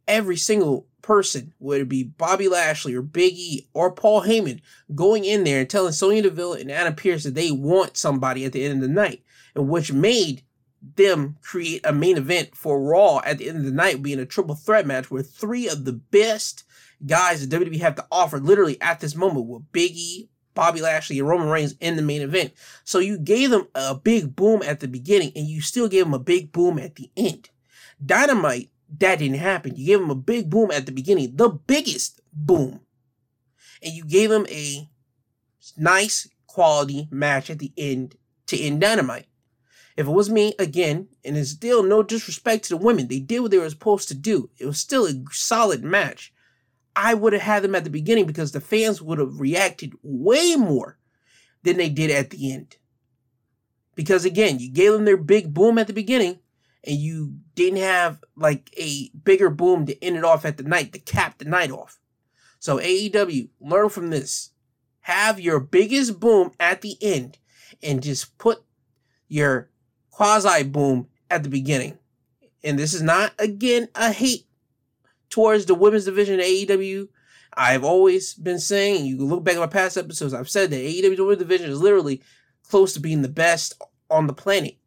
every single person, whether it be Bobby Lashley or Big E or Paul Heyman, going in there and telling Sonya Deville and Adam Pearce that they want somebody at the end of the night, and which made them create a main event for Raw at the end of the night, being a triple threat match where three of the best guys that WWE have to offer literally at this moment were Big E, Bobby Lashley and Roman Reigns in the main event. So you gave them a big boom at the beginning and you still gave them a big boom at the end. Dynamite, that didn't happen. You gave them a big boom at the beginning, the biggest boom. And you gave them a nice quality match at the end to end Dynamite. If it was me, again, and it's still no disrespect to the women, they did what they were supposed to do. It was still a solid match. I would have had them at the beginning because the fans would have reacted way more than they did at the end. Because again, you gave them their big boom at the beginning and you didn't have like a bigger boom to end it off at the night to cap the night off. So AEW, learn from this. Have your biggest boom at the end and just put your quasi boom at the beginning. And this is not again a hate towards the women's division AEW. I've always been saying, you can look back at my past episodes, I've said that AEW's women's division is literally close to being the best on the planet.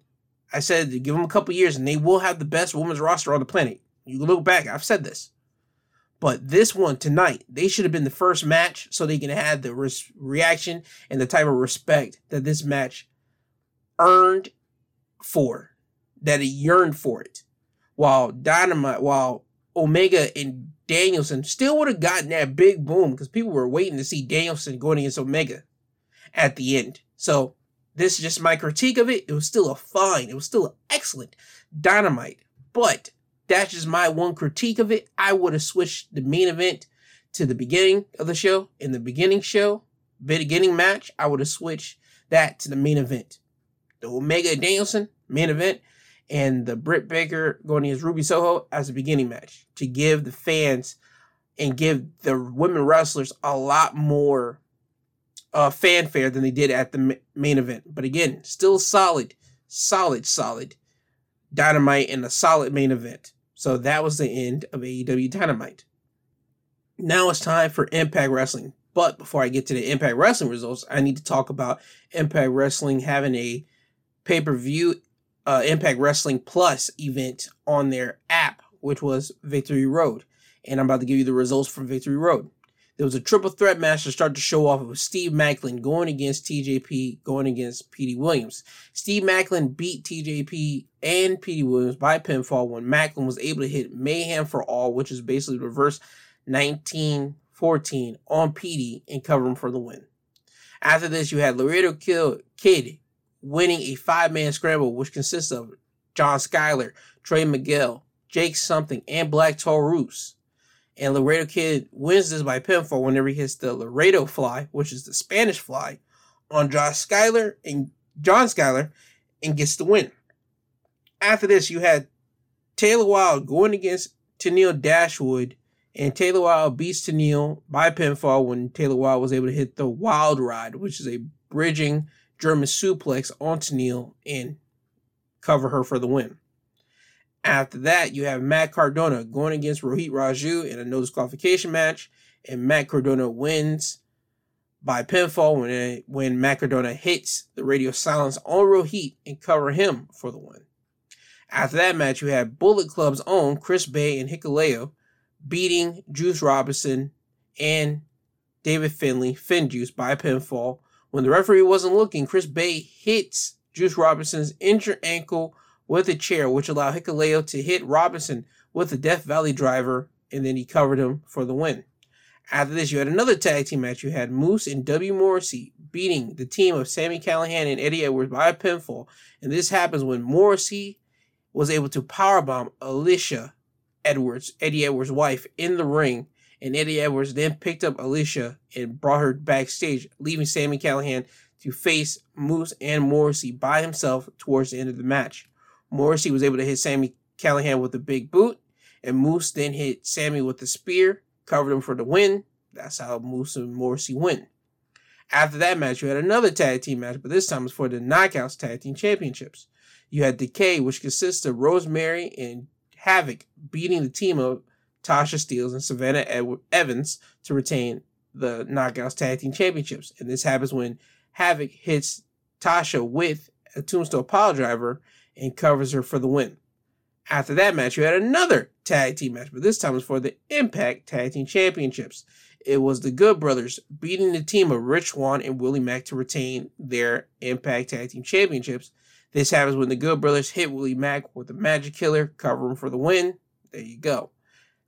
I said give them a couple years and they will have the best women's roster on the planet. You can look back, I've said this. But this one tonight, they should have been the first match so they can have the reaction and the type of respect that this match earned for, that it yearned for it. While Dynamite, while Omega and Danielson still would have gotten that big boom because people were waiting to see Danielson going against Omega at the end. So this is just my critique of it. It was still a fine. It was still an excellent dynamite. But that's just my one critique of it. I would have switched the main event to the beginning of the show. In the beginning show, beginning match, I would have switched that to the main event. The Omega Danielson main event and the Britt Baker going against Ruby Soho as a beginning match to give the fans and give the women wrestlers a lot more uh, fanfare than they did at the main event. But again, still solid, solid, solid Dynamite and a solid main event. So that was the end of AEW Dynamite. Now it's time for Impact Wrestling. But before I get to the Impact Wrestling results, I need to talk about Impact Wrestling having a pay per view uh, Impact Wrestling Plus event on their app, which was Victory Road. And I'm about to give you the results from Victory Road. There was a triple threat match to start to show off. Was Steve Maclin going against TJP, going against Petey Williams. Steve Maclin beat TJP and Petey Williams by pinfall when Maclin was able to hit Mayhem for All, which is basically reverse 1914 on Petey and cover him for the win. After this, you had Laredo Kid winning a five man scramble, which consists of John Skyler, Trey Miguel, Jake Something, and Black Taurus. And Laredo Kid wins this by pinfall whenever he hits the Laredo fly, which is the Spanish fly, on Josh Skyler and John Skyler and gets the win. After this, you had Taylor Wilde going against Tennille Dashwood, and Taylor Wilde beats Tennille by pinfall when Taylor Wilde was able to hit the Wild Ride, which is a bridging German suplex onto Neil and cover her for the win. After that, you have Matt Cardona going against Rohit Raju in a no disqualification match, and Matt Cardona wins by pinfall when it, when Matt Cardona hits the radio silence on Rohit and cover him for the win. After that match, you had Bullet Club's own Chris Bey and Hikuleo beating Juice Robinson and David Finlay, Finjuice, by pinfall. When the referee wasn't looking, Chris Bey hits Juice Robinson's injured ankle with a chair, which allowed Hikuleo to hit Robinson with a Death Valley driver, and then he covered him for the win. After this, you had another tag team match. You had Moose and W. Morrissey beating the team of Sami Callihan and Eddie Edwards by a pinfall. And this happens when Morrissey was able to powerbomb Alicia Edwards, Eddie Edwards' wife, in the ring. And Eddie Edwards then picked up Alicia and brought her backstage, leaving Sami Callihan to face Moose and Morrissey by himself towards the end of the match. Morrissey was able to hit Sami Callihan with a big boot, and Moose then hit Sami with a spear, covered him for the win. That's how Moose and Morrissey win. After that match, you had another tag team match, but this time it was for the Knockouts Tag Team Championships. You had Decay, which consists of Rosemary and Havoc beating the team of Tasha Steelz and Savannah Evans to retain the Knockouts Tag Team Championships. And this happens when Havoc hits Tasha with a tombstone pile driver and covers her for the win. After that match, you had another tag team match, but this time it was for the Impact Tag Team Championships. It was the Good Brothers beating the team of Rich Swann and Willie Mack to retain their Impact Tag Team Championships. This happens when the Good Brothers hit Willie Mack with the Magic Killer, cover him for the win. There you go.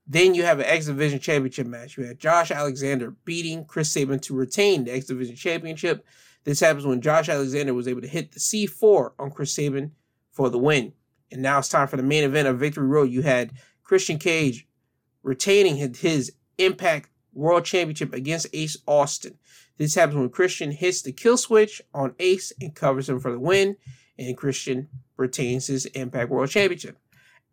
Then you have an X Division Championship match. You had Josh Alexander beating Chris Sabin to retain the X Division Championship. This happens when Josh Alexander was able to hit the C4 on Chris Sabin for the win. And now it's time for the main event of Victory Road. You had Christian Cage retaining his Impact World Championship against Ace Austin. This happens when Christian hits the kill switch on Ace and covers him for the win, and Christian retains his Impact World Championship.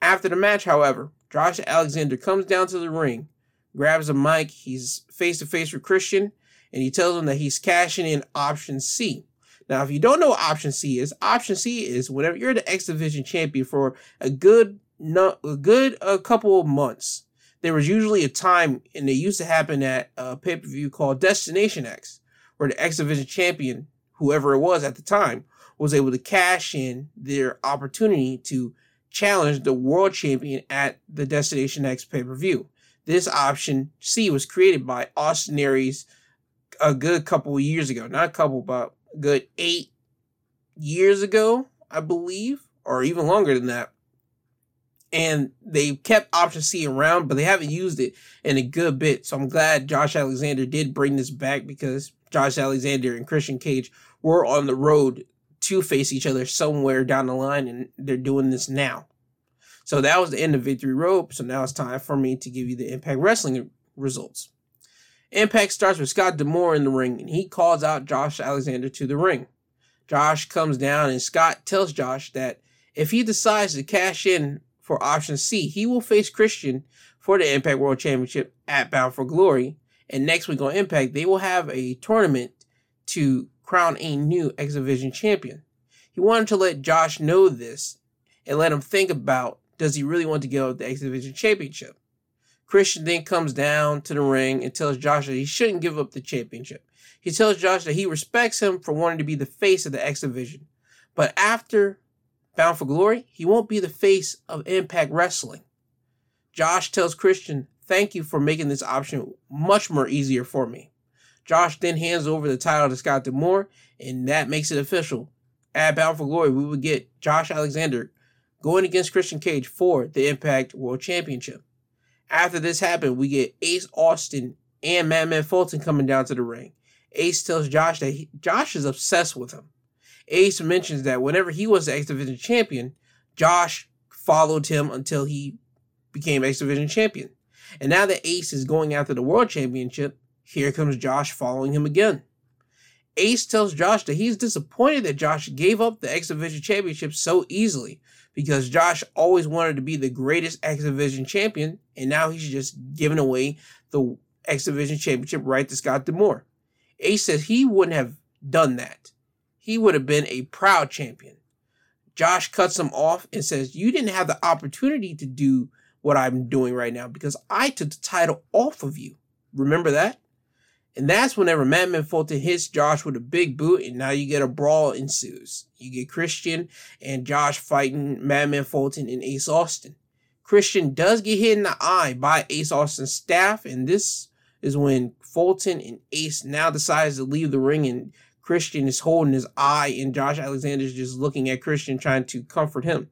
After the match, however, Josh Alexander comes down to the ring, grabs a mic, he's face to face with Christian, and he tells him that he's cashing in option C. Now, if you don't know what option C is, option C is whenever you're the X Division champion for a good, no, a good a couple of months. There was usually a time, and it used to happen at a pay per view called Destination X, where the X Division champion, whoever it was at the time, was able to cash in their opportunity to challenge the world champion at the Destination X pay per view. This option C was created by Austin Aries a good couple of years ago, not a couple, but good eight years ago, I believe, or even longer than that. And they kept option C around, but they haven't used it in a good bit. So I'm glad Josh Alexander did bring this back because Josh Alexander and Christian Cage were on the road to face each other somewhere down the line, and they're doing this now. So that was the end of Victory Road. So now it's time for me to give you the Impact Wrestling results. Impact starts with Scott D'Amore in the ring, and he calls out Josh Alexander to the ring. Josh comes down, and Scott tells Josh that if he decides to cash in for option C, he will face Christian for the Impact World Championship at Bound for Glory. And next week on Impact, they will have a tournament to crown a new X Division champion. He wanted to let Josh know this and let him think about does he really want to give up the X Division championship? Christian then comes down to the ring and tells Josh that he shouldn't give up the championship. He tells Josh that he respects him for wanting to be the face of the X Division. But after Bound for Glory, he won't be the face of Impact Wrestling. Josh tells Christian, Thank you for making this option much more easier for me. Josh then hands over the title to Scott D'Amore, and that makes it official. At Bound for Glory, we would get Josh Alexander going against Christian Cage for the Impact World Championship. After this happened, we get Ace Austin and Madman Fulton coming down to the ring. Ace tells Josh that he, Josh is obsessed with him. Ace mentions that whenever he was the X Division champion, Josh followed him until he became X Division champion. And now that Ace is going after the World Championship, here comes Josh following him again. Ace tells Josh that he's disappointed that Josh gave up the X Division Championship so easily because Josh always wanted to be the greatest X Division champion, and now he's just giving away the X Division Championship right to Scott D'Amore. Ace says he wouldn't have done that. He would have been a proud champion. Josh cuts him off and says, You didn't have the opportunity to do what I'm doing right now because I took the title off of you. Remember that? And that's whenever Madman Fulton hits Josh with a big boot, and now you get a brawl ensues. You get Christian and Josh fighting Madman Fulton and Ace Austin. Christian does get hit in the eye by Ace Austin's staff, and this is when Fulton and Ace now decides to leave the ring, and Christian is holding his eye, and Josh Alexander is just looking at Christian, trying to comfort him.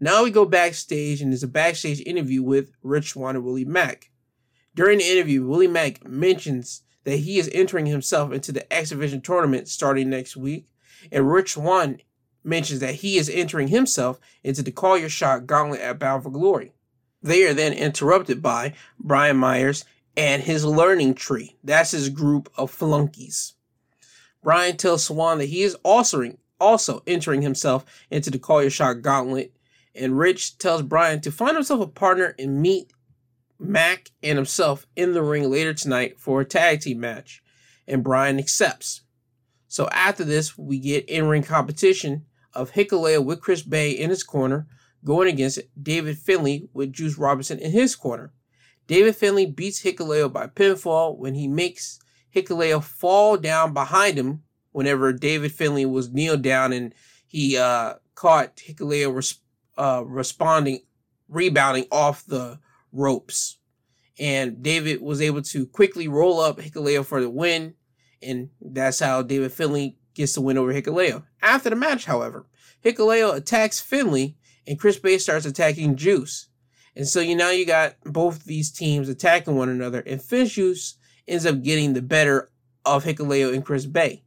Now we go backstage, and there's a backstage interview with Rich Swann and Willie Mack. During the interview, Willie Mack mentions that he is entering himself into the X Division tournament starting next week. And Rich Swann mentions that he is entering himself into the Call Your Shot gauntlet at Bound for Glory. They are then interrupted by Brian Myers and his learning tree. That's his group of flunkies. Brian tells Swann that he is also, also entering himself into the Call Your Shot gauntlet. And Rich tells Brian to find himself a partner and meet Mack and himself in the ring later tonight for a tag team match, and Brian accepts. So after this, we get in-ring competition of Hikuleo with Chris Bey in his corner, going against David Finlay with Juice Robinson in his corner. David Finlay beats Hikuleo by pinfall when he makes Hikuleo fall down behind him whenever David Finlay was kneeled down and he uh, caught Hikuleo res- uh, responding, rebounding off the ropes. And David was able to quickly roll up Hikuleo for the win. And that's how David Finlay gets the win over Hikuleo. After the match, however, Hikuleo attacks Finlay and Chris Bey starts attacking Juice. And so you now you got both these teams attacking one another, and Finjuice ends up getting the better of Hikuleo and Chris Bey.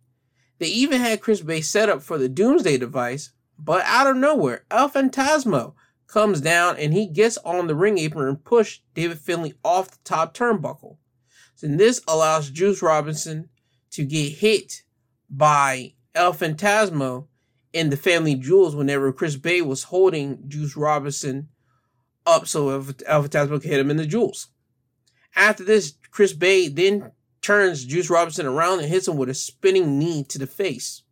They even had Chris Bey set up for the Doomsday device, but out of nowhere, El Phantasmo comes down and he gets on the ring apron and push David Finlay off the top turnbuckle. So this allows Juice Robinson to get hit by El Phantasmo in the Family Jewels whenever Chris Bey was holding Juice Robinson up so El Phantasmo could hit him in the jewels. After this, Chris Bey then turns Juice Robinson around and hits him with a spinning knee to the face.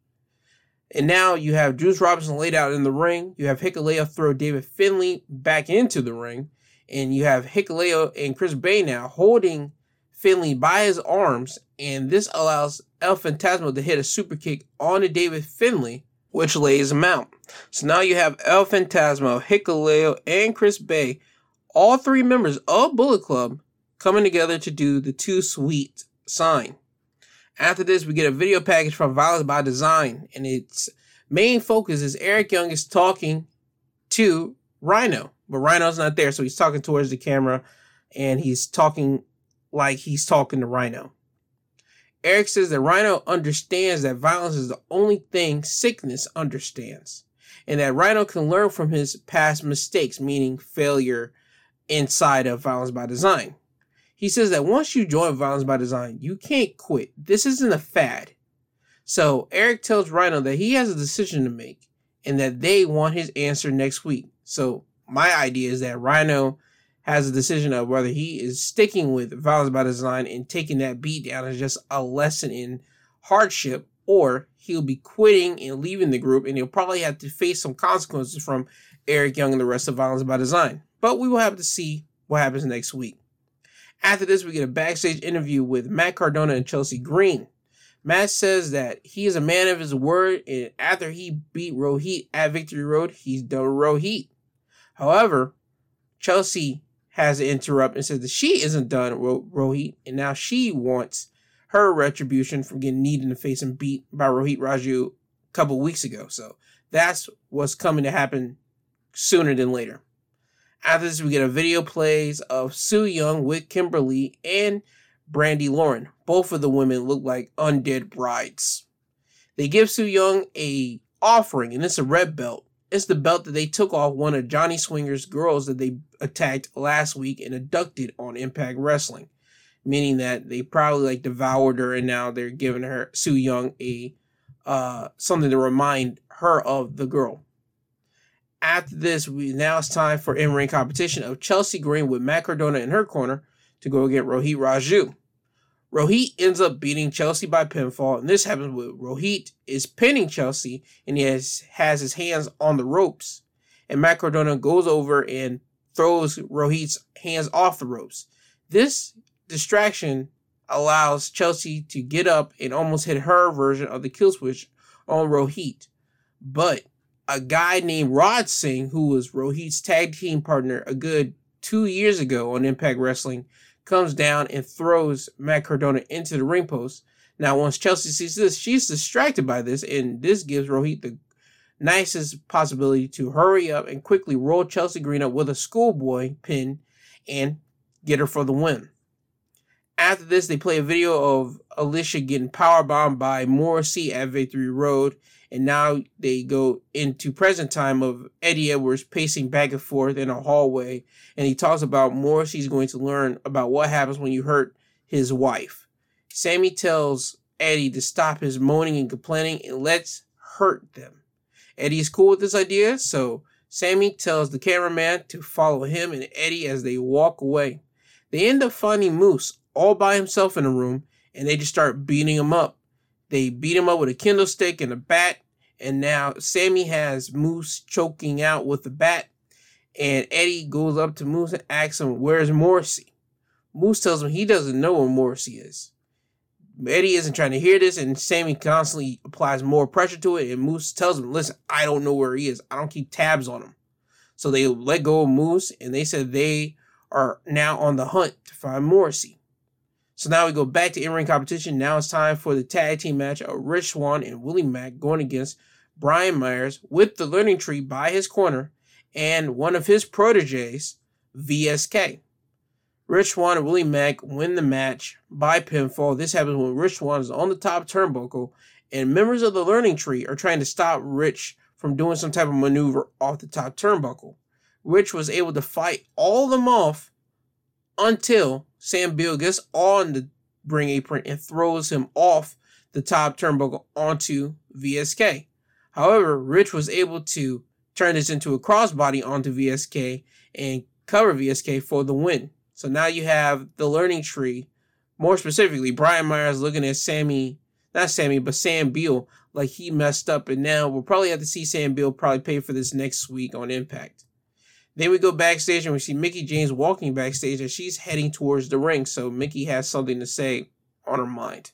And now you have Juice Robinson laid out in the ring. You have Hikuleo throw David Finlay back into the ring. And you have Hikuleo and Chris Bey now holding Finlay by his arms. And this allows El Phantasmo to hit a super kick onto David Finlay, which lays him out. So now you have El Phantasmo, Hikuleo, and Chris Bey, all three members of Bullet Club, coming together to do the Too Sweet sign. After this, we get a video package from Violence by Design, and its main focus is Eric Young is talking to Rhino, but Rhino's not there, so he's talking towards the camera, and he's talking like he's talking to Rhino. Eric says that Rhino understands that violence is the only thing sickness understands, and that Rhino can learn from his past mistakes, meaning failure inside of Violence by Design. He says that once you join Violence by Design, you can't quit. This isn't a fad. So Eric tells Rhino that he has a decision to make and that they want his answer next week. So my idea is that Rhino has a decision of whether he is sticking with Violence by Design and taking that beat down as just a lesson in hardship, or he'll be quitting and leaving the group and he'll probably have to face some consequences from Eric Young and the rest of Violence by Design. But we will have to see what happens next week. After this, we get a backstage interview with Matt Cardona and Chelsea Green. Matt says that he is a man of his word, and after he beat Rohit at Victory Road, he's done Rohit. However, Chelsea has to interrupt and says that she isn't done with Rohit, and now she wants her retribution from getting kneed in the face and beat by Rohit Raju a couple weeks ago. So that's what's coming to happen sooner than later. After this, we get a video plays of Su Yung with Kimberly and Brandi Lauren. Both of the women look like undead brides. They give Su Yung a offering, and it's a red belt. It's the belt that they took off one of Johnny Swinger's girls that they attacked last week and abducted on Impact Wrestling. Meaning that they probably like devoured her and now they're giving her Su Yung a uh something to remind her of the girl. After this, we now it's time for in-ring competition of Chelsea Green with Matt Cardona in her corner to go against Rohit Raju. Rohit ends up beating Chelsea by pinfall, and this happens with Rohit is pinning Chelsea, and he has, has his hands on the ropes. And Matt Cardona goes over and throws Rohit's hands off the ropes. This distraction allows Chelsea to get up and almost hit her version of the kill switch on Rohit. But a guy named Raj Singh, who was Rohit's tag team partner a good two years ago on Impact Wrestling, comes down and throws Matt Cardona into the ring post. Now, once Chelsea sees this, she's distracted by this, and this gives Rohit the nicest possibility to hurry up and quickly roll Chelsea Green up with a schoolboy pin and get her for the win. After this, they play a video of Alisha getting powerbombed by Morrissey at Victory Road, and now they go into present time of Eddie Edwards pacing back and forth in a hallway, and he talks about Morrissey's going to learn about what happens when you hurt his wife. Sami tells Eddie to stop his moaning and complaining and let's hurt them. Eddie's cool with this idea, so Sami tells the cameraman to follow him and Eddie as they walk away. They end up finding Moose all by himself in a room and they just start beating him up. They beat him up with a kendo stick and a bat, and now Sami has Moose choking out with the bat. And Eddie goes up to Moose and asks him, Where's Morrissey? Moose tells him he doesn't know where Morrissey is. Eddie isn't trying to hear this, and Sami constantly applies more pressure to it. And Moose tells him, Listen, I don't know where he is. I don't keep tabs on him. So they let go of Moose, and they said they are now on the hunt to find Morrissey. So now we go back to in ring competition. Now it's time for the tag team match of Rich Swann and Willie Mack going against Brian Myers with the learning tree by his corner and one of his proteges, VSK. Rich Swann and Willie Mack win the match by pinfall. This happens when Rich Swann is on the top turnbuckle and members of the learning tree are trying to stop Rich from doing some type of maneuver off the top turnbuckle. Rich was able to fight all of them off until Sam Beale gets on the ring apron and throws him off the top turnbuckle onto VSK. However, Rich was able to turn this into a crossbody onto VSK and cover VSK for the win. So now you have the learning tree. More specifically, Brian Myers looking at Sammy, not Sammy, but Sam Beale, like he messed up. And now we'll probably have to see Sam Beale probably pay for this next week on Impact. Then we go backstage and we see Mickie James walking backstage as she's heading towards the ring. So Mickie has something to say on her mind.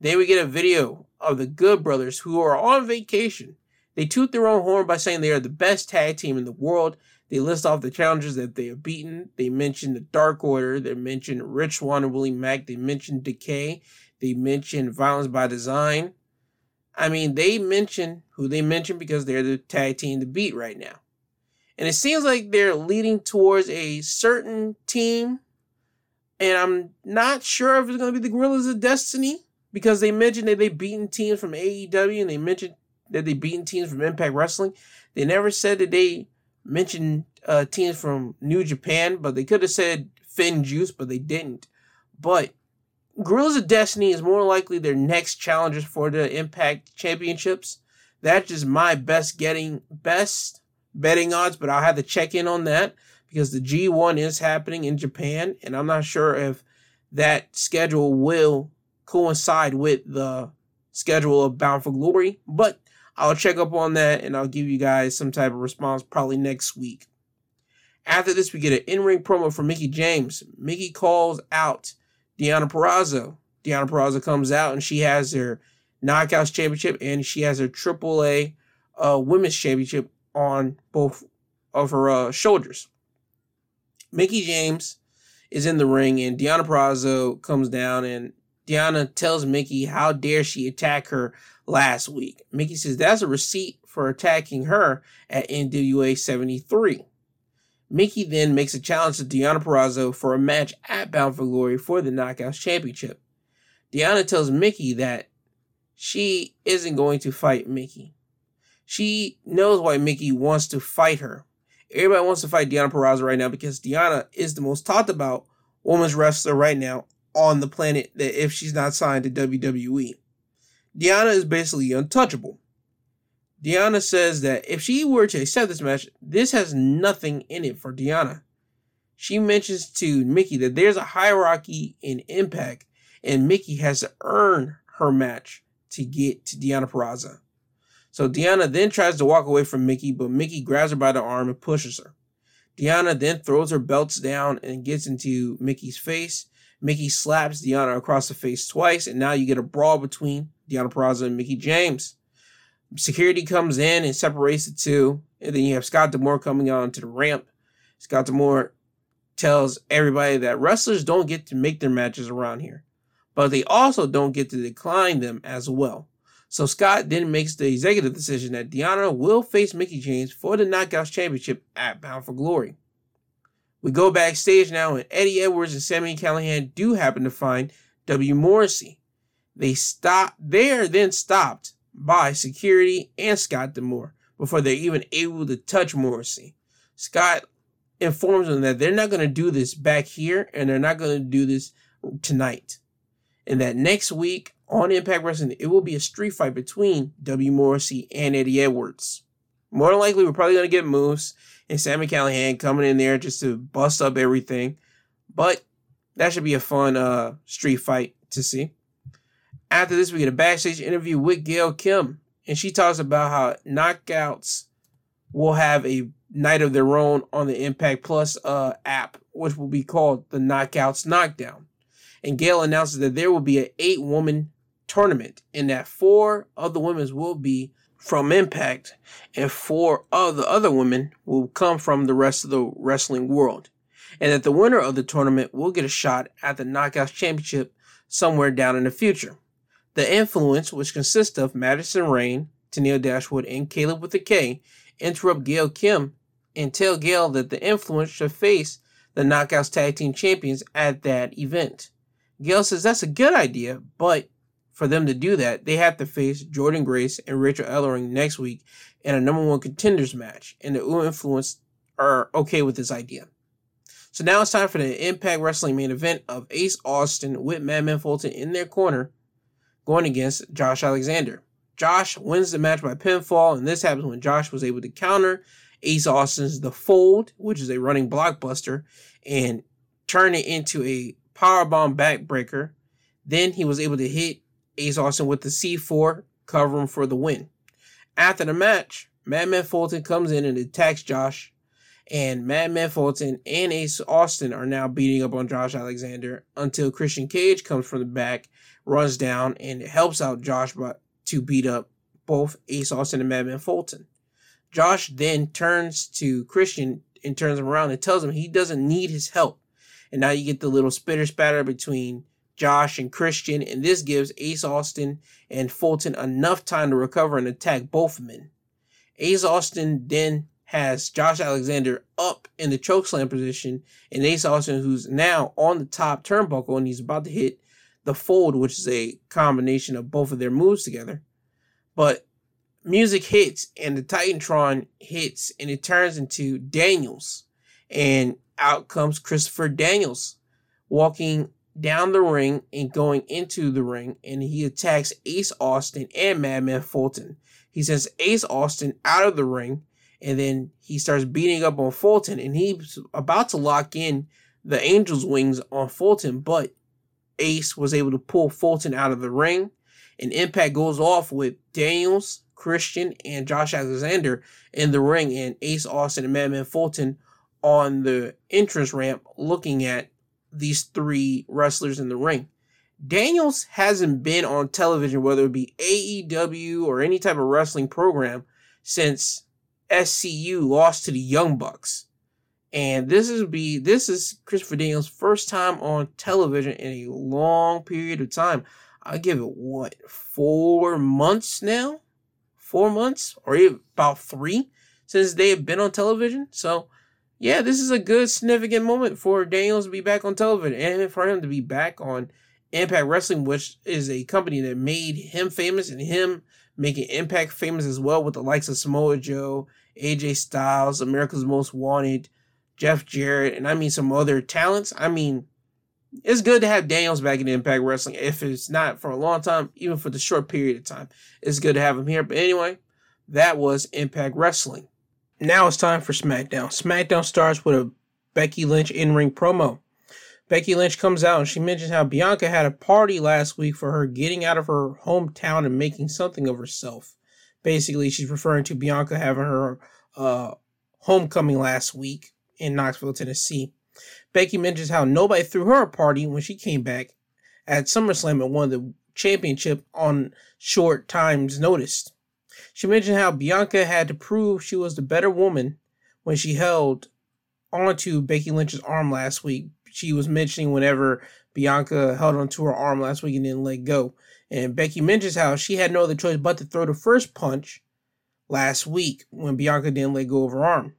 Then we get a video of the Good Brothers who are on vacation. They toot their own horn by saying they are the best tag team in the world they list off the challengers that they have beaten. They mention the Dark Order. They mention Rich Swann and Willie Mack. They mention Decay. They mention Violence by Design. I mean, they mention who they mention because they're the tag team to beat right now. And it seems like they're leading towards a certain team. And I'm not sure if it's going to be the Guerrillas of Destiny because they mentioned that they've beaten teams from AEW and they mentioned that they've beaten teams from Impact Wrestling. They never said that they mentioned uh, teams from New Japan, but they could have said FinJuice, but they didn't. But Guerrillas of Destiny is more likely their next challengers for the Impact Championships. That's just my best getting best betting odds, but I'll have to check in on that because the G1 is happening in Japan, and I'm not sure if that schedule will coincide with the schedule of Bound for Glory, but I'll check up on that and I'll give you guys some type of response probably next week. After this, we get an in-ring promo from Mickie James. Mickie calls out Deonna Purrazzo. Deonna Purrazzo comes out and she has her Knockouts Championship and she has her AAA uh, Women's Championship on both of her uh, shoulders. Mickie James is in the ring and Deonna Purrazzo comes down and Deonna tells Mickie how dare she attack her last week. Mickie says that's a receipt for attacking her at NWA 73. Mickie then makes a challenge to Deonna Purrazzo for a match at Bound for Glory for the Knockouts Championship. Deonna tells Mickie that she isn't going to fight Mickie. She knows why Mickie wants to fight her. Everybody wants to fight Deonna Purrazzo right now because Deonna is the most talked about women's wrestler right now on the planet that if she's not signed to WWE. Deonna is basically untouchable. Deonna says that if she were to accept this match, this has nothing in it for Deonna. She mentions to Mickie that there's a hierarchy in Impact, and Mickie has to earn her match to get to Deonna Purrazzo. So Deonna then tries to walk away from Mickie, but Mickie grabs her by the arm and pushes her. Deonna then throws her belts down and gets into Mickie's face. Mickie slaps Deonna across the face twice, and now you get a brawl between Deonna Purrazzo and Mickie James. Security comes in and separates the two, and then you have Scott D'Amore coming on to the ramp. Scott D'Amore tells everybody that wrestlers don't get to make their matches around here, but they also don't get to decline them as well. So Scott then makes the executive decision that Deonna will face Mickie James for the Knockouts Championship at Bound for Glory. We go backstage now, and Eddie Edwards and Sami Callihan do happen to find W. Morrissey. They stop. They are then stopped by security and Scott D'Amore before they're even able to touch Morrissey. Scott informs them that they're not going to do this back here, and they're not going to do this tonight. And that next week on Impact Wrestling, it will be a street fight between W. Morrissey and Eddie Edwards. More than likely, we're probably going to get Moose and Sami Callihan coming in there just to bust up everything. But that should be a fun uh, street fight to see. After this, we get a backstage interview with Gail Kim, and she talks about how knockouts will have a night of their own on the Impact Plus uh, app, which will be called the Knockouts Knockdown. And Gail announces that there will be an eight woman tournament, and that four of the women will be from Impact, and four of the other women will come from the rest of the wrestling world. And that the winner of the tournament will get a shot at the Knockouts Championship somewhere down in the future. The influence, which consists of Madison Rayne, Tenille Dashwood, and Kaleb with a K, interrupt Gail Kim and tell Gail that the influence should face the Knockouts Tag Team Champions at that event. Gail says that's a good idea, but for them to do that, they have to face Jordynne Grace and Rachel Ellering next week in a number one contenders match, and the U Influence are okay with this idea. So now it's time for the Impact Wrestling main event of Ace Austin with Madman Fulton in their corner going against Josh Alexander. Josh wins the match by pinfall, and this happens when Josh was able to counter Ace Austin's The Fold, which is a running blockbuster, and turn it into a powerbomb backbreaker. Then he was able to hit Ace Austin with the C4, cover him for the win. After the match, Madman Fulton comes in and attacks Josh, and Madman Fulton and Ace Austin are now beating up on Josh Alexander until Christian Cage comes from the back, runs down, and helps out Josh to beat up both Ace Austin and Madman Fulton. Josh then turns to Christian and turns him around and tells him he doesn't need his help. And now you get the little spitter spatter between Josh and Christian, and this gives Ace Austin and Fulton enough time to recover and attack both men. Ace Austin then has Josh Alexander up in the chokeslam position, and Ace Austin, who's now on the top turnbuckle and he's about to hit the fold, which is a combination of both of their moves together. But music hits and the Titantron hits, and it turns into Daniels, and out comes Christopher Daniels walking down the ring and going into the ring, and he attacks Ace Austin and Madman Fulton. He sends Ace Austin out of the ring, and then he starts beating up on Fulton, and he's about to lock in the Angel's wings on Fulton, but Ace was able to pull Fulton out of the ring, and Impact goes off with Daniels, Christian, and Josh Alexander in the ring, and Ace Austin and Madman Fulton on the entrance ramp looking at these three wrestlers in the ring. Daniels hasn't been on television, whether it be AEW or any type of wrestling program, since SCU lost to the Young Bucks. And this is be this is Christopher Daniels' first time on television in a long period of time. I give it what four months now, four months or about three since they have been on television. So yeah, this is a good significant moment for Daniels to be back on television and for him to be back on Impact Wrestling, which is a company that made him famous and him making Impact famous as well with the likes of Samoa Joe, AJ Styles, America's Most Wanted, Jeff Jarrett, and I mean some other talents. I mean, it's good to have Daniels back in Impact Wrestling. If it's not for a long time, even for the short period of time, it's good to have him here. But anyway, that was Impact Wrestling. Now it's time for SmackDown. SmackDown starts with a Becky Lynch in ring promo. Becky Lynch comes out and she mentions how Bianca had a party last week for her getting out of her hometown and making something of herself. Basically, she's referring to Bianca having her uh, homecoming last week in Knoxville, Tennessee. Becky mentions how nobody threw her a party when she came back at SummerSlam and won the championship on short time's notice. She mentioned how Bianca had to prove she was the better woman when she held onto Becky Lynch's arm last week. She was mentioning whenever Bianca held onto her arm last week and didn't let go. And Becky mentions how she had no other choice but to throw the first punch last week when Bianca didn't let go of her arm.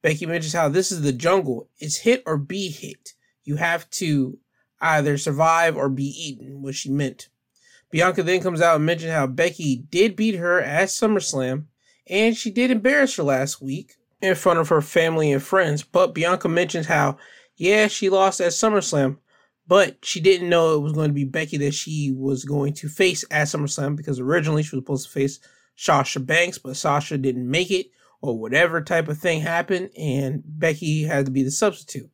Becky mentions how this is the jungle. It's hit or be hit. You have to either survive or be eaten, what she meant. Bianca then comes out and mentions how Becky did beat her at SummerSlam, and she did embarrass her last week in front of her family and friends. But Bianca mentions how, yeah, she lost at SummerSlam, but she didn't know it was going to be Becky that she was going to face at SummerSlam because originally she was supposed to face Sasha Banks, but Sasha didn't make it or whatever type of thing happened, and Becky had to be the substitute.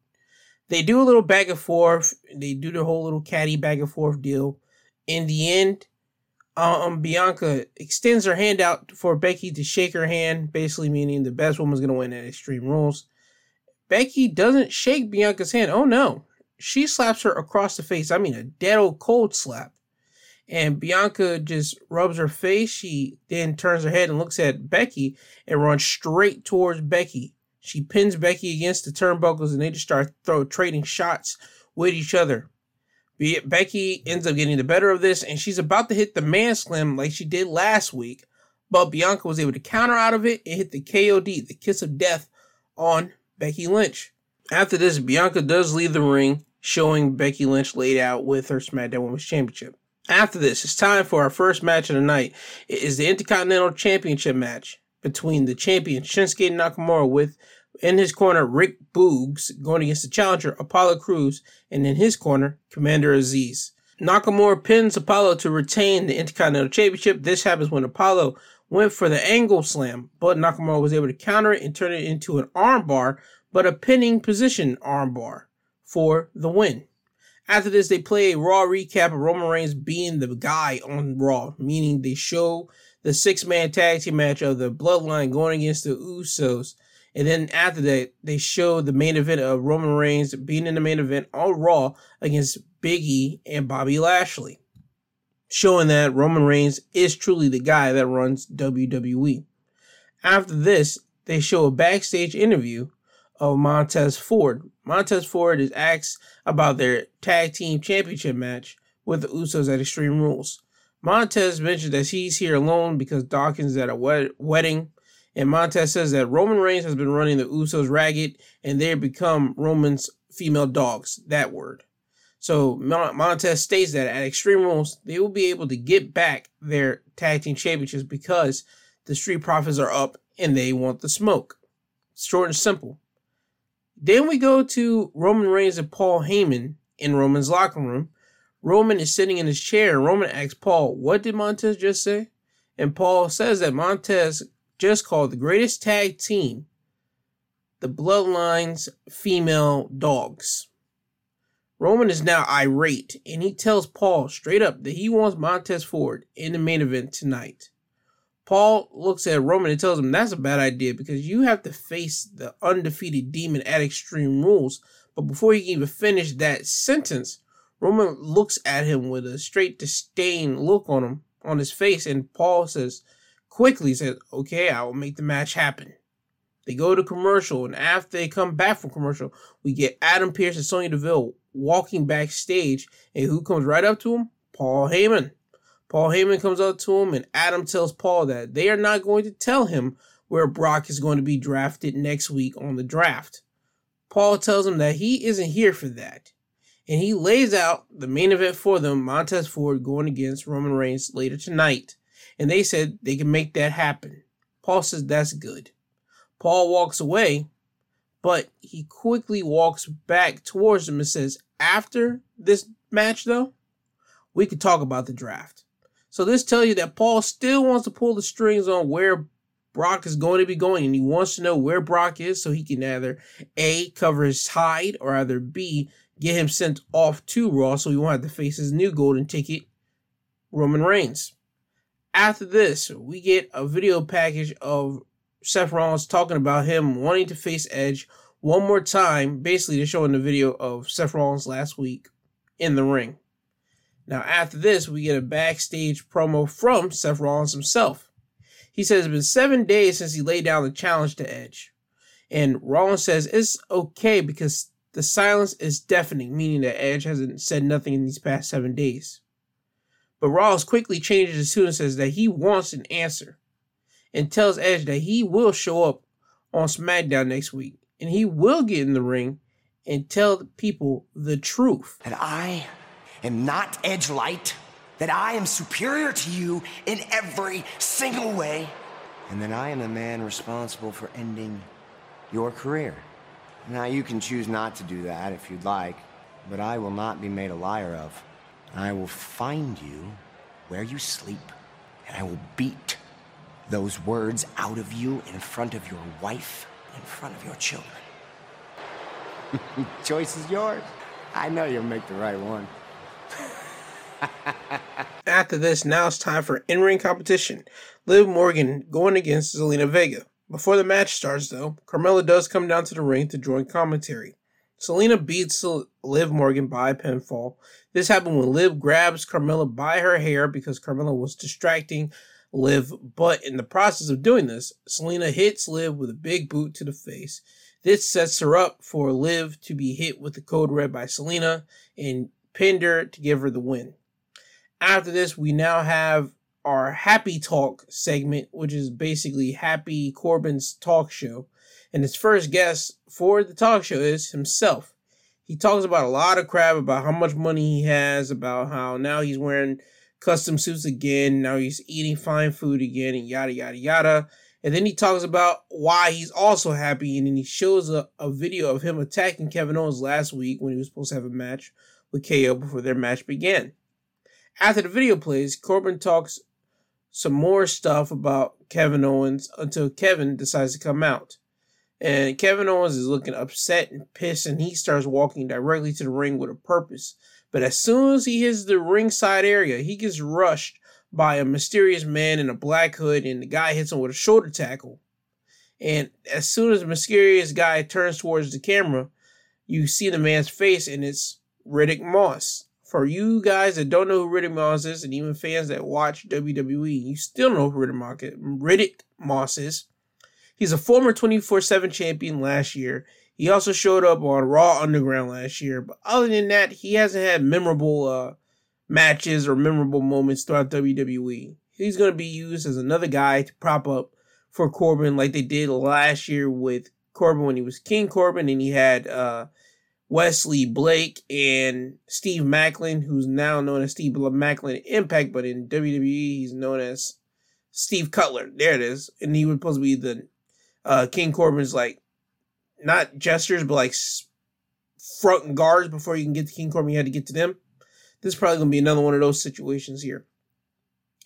They do a little back and forth. They do the whole little catty back and forth deal. In the end, um, Bianca extends her hand out for Becky to shake her hand, basically meaning the best woman's gonna win at Extreme Rules. Becky doesn't shake Bianca's hand. Oh no, she slaps her across the face. I mean, a dead old cold slap and Bianca just rubs her face. She then turns her head and looks at Becky and runs straight towards Becky. She pins Becky against the turnbuckles and they just start throw trading shots with each other. Becky ends up getting the better of this and she's about to hit the man slam like she did last week, but Bianca was able to counter out of it and hit the KOD, the kiss of death, on Becky Lynch. After this, Bianca does leave the ring, showing Becky Lynch laid out with her SmackDown Women's Championship. After this, it's time for our first match of the night. It is the Intercontinental Championship match between the champion Shinsuke Nakamura with in his corner Rick Boogs going against the challenger Apollo Crews, and in his corner Commander Azeez. Nakamura pins Apollo to retain the Intercontinental Championship. This happens when Apollo went for the angle slam, but Nakamura was able to counter it and turn it into an armbar, but a pinning position armbar for the win. After this, they play a Raw recap of Roman Reigns being the guy on Raw, meaning they show the six man tag team match of the Bloodline going against the Usos. And then after that, they show the main event of Roman Reigns being in the main event on Raw against Big E and Bobby Lashley, showing that Roman Reigns is truly the guy that runs WWE. After this, they show a backstage interview of Montez Ford. Montez Ford is asked about their tag team championship match with the Usos at Extreme Rules. Montez mentions that he's here alone because Dawkins is at a wed- wedding, and Montez says that Roman Reigns has been running the Usos ragged, and they have become Roman's female dogs. That word. So Montez states that at Extreme Rules, they will be able to get back their tag team championships because the Street Profits are up and they want the smoke. Short and simple. Then we go to Roman Reigns and Paul Heyman in Roman's locker room. Roman is sitting in his chair, Roman asks Paul, What did Montez just say? And Paul says that Montez just called the greatest tag team the Bloodline's female dogs. Roman is now irate, and he tells Paul straight up that he wants Montez Ford in the main event tonight. Paul looks at Roman and tells him that's a bad idea because you have to face the undefeated demon at Extreme Rules. But before he can even finish that sentence, Roman looks at him with a straight disdain look on him on his face, and Paul says quickly says, "Okay, I will make the match happen." They go to commercial, and after they come back from commercial, we get Adam Pearce and Sonya Deville walking backstage, and who comes right up to him? Paul Heyman. Paul Heyman comes up to him, and Adam tells Paul that they are not going to tell him where Brock is going to be drafted next week on the draft. Paul tells him that he isn't here for that. And he lays out the main event for them Montez Ford going against Roman Reigns later tonight. And they said they can make that happen. Paul says that's good. Paul walks away, but he quickly walks back towards him and says, After this match, though, we could talk about the draft. So this tells you that Paul still wants to pull the strings on where Brock is going to be going, and he wants to know where Brock is so he can either A, cover his hide, or either B, get him sent off to Raw so he won't have to face his new golden ticket, Roman Reigns. After this, we get a video package of Seth Rollins talking about him wanting to face Edge one more time, basically to show in the video of Seth Rollins last week in the ring. Now, after this, we get a backstage promo from Seth Rollins himself. He says it's been seven days since he laid down the challenge to Edge. And Rollins says it's okay because the silence is deafening, meaning that Edge hasn't said nothing in these past seven days. But Rollins quickly changes his tune and says that he wants an answer and tells Edge that he will show up on SmackDown next week and he will get in the ring and tell people the truth. That I am not Edge Light, that I am superior to you in every single way, and that I am the man responsible for ending your career. Now, you can choose not to do that if you'd like, but I will not be made a liar of. I will find you where you sleep, and I will beat those words out of you in front of your wife, in front of your children. Choice is yours. I know you'll make the right one. After this, now it's time for in ring competition. Liv Morgan going against Zelina Vega. Before the match starts, though, Carmella does come down to the ring to join commentary. Zelina beats Liv Morgan by pinfall. This happened when Liv grabs Carmella by her hair because Carmella was distracting Liv, but in the process of doing this, Zelina hits Liv with a big boot to the face. This sets her up for Liv to be hit with the code red by Zelina and pinned her to give her the win. After this, we now have our Happy Talk segment, which is basically Happy Corbin's talk show. And his first guest for the talk show is himself. He talks about a lot of crap about how much money he has, about how now he's wearing custom suits again, now he's eating fine food again, and yada, yada, yada. And then he talks about why he's also happy, and then he shows a, a video of him attacking Kevin Owens last week when he was supposed to have a match with KO before their match began. After the video plays, Corbin talks some more stuff about Kevin Owens until Kevin decides to come out. And Kevin Owens is looking upset and pissed, and he starts walking directly to the ring with a purpose. But as soon as he hits the ringside area, he gets rushed by a mysterious man in a black hood, and the guy hits him with a shoulder tackle. And as soon as the mysterious guy turns towards the camera, you see the man's face, and it's Riddick Moss for you guys that don't know who Riddick Moss is, and even fans that watch WWE, you still know who Riddick Moss is. He's a former 24 7 champion last year. He also showed up on Raw Underground last year, but other than that, he hasn't had memorable uh, matches or memorable moments throughout WWE. He's going to be used as another guy to prop up for Corbin, like they did last year with Corbin when he was King Corbin, and he had uh, Wesley Blake and Steve Maclin, who's now known as Steve Maclin Impact, but in WWE he's known as Steve Cutler. There it is, and he was supposed to be the uh, King Corbin's like not gestures, but like front guards before you can get to King Corbin. You had to get to them. This is probably gonna be another one of those situations here.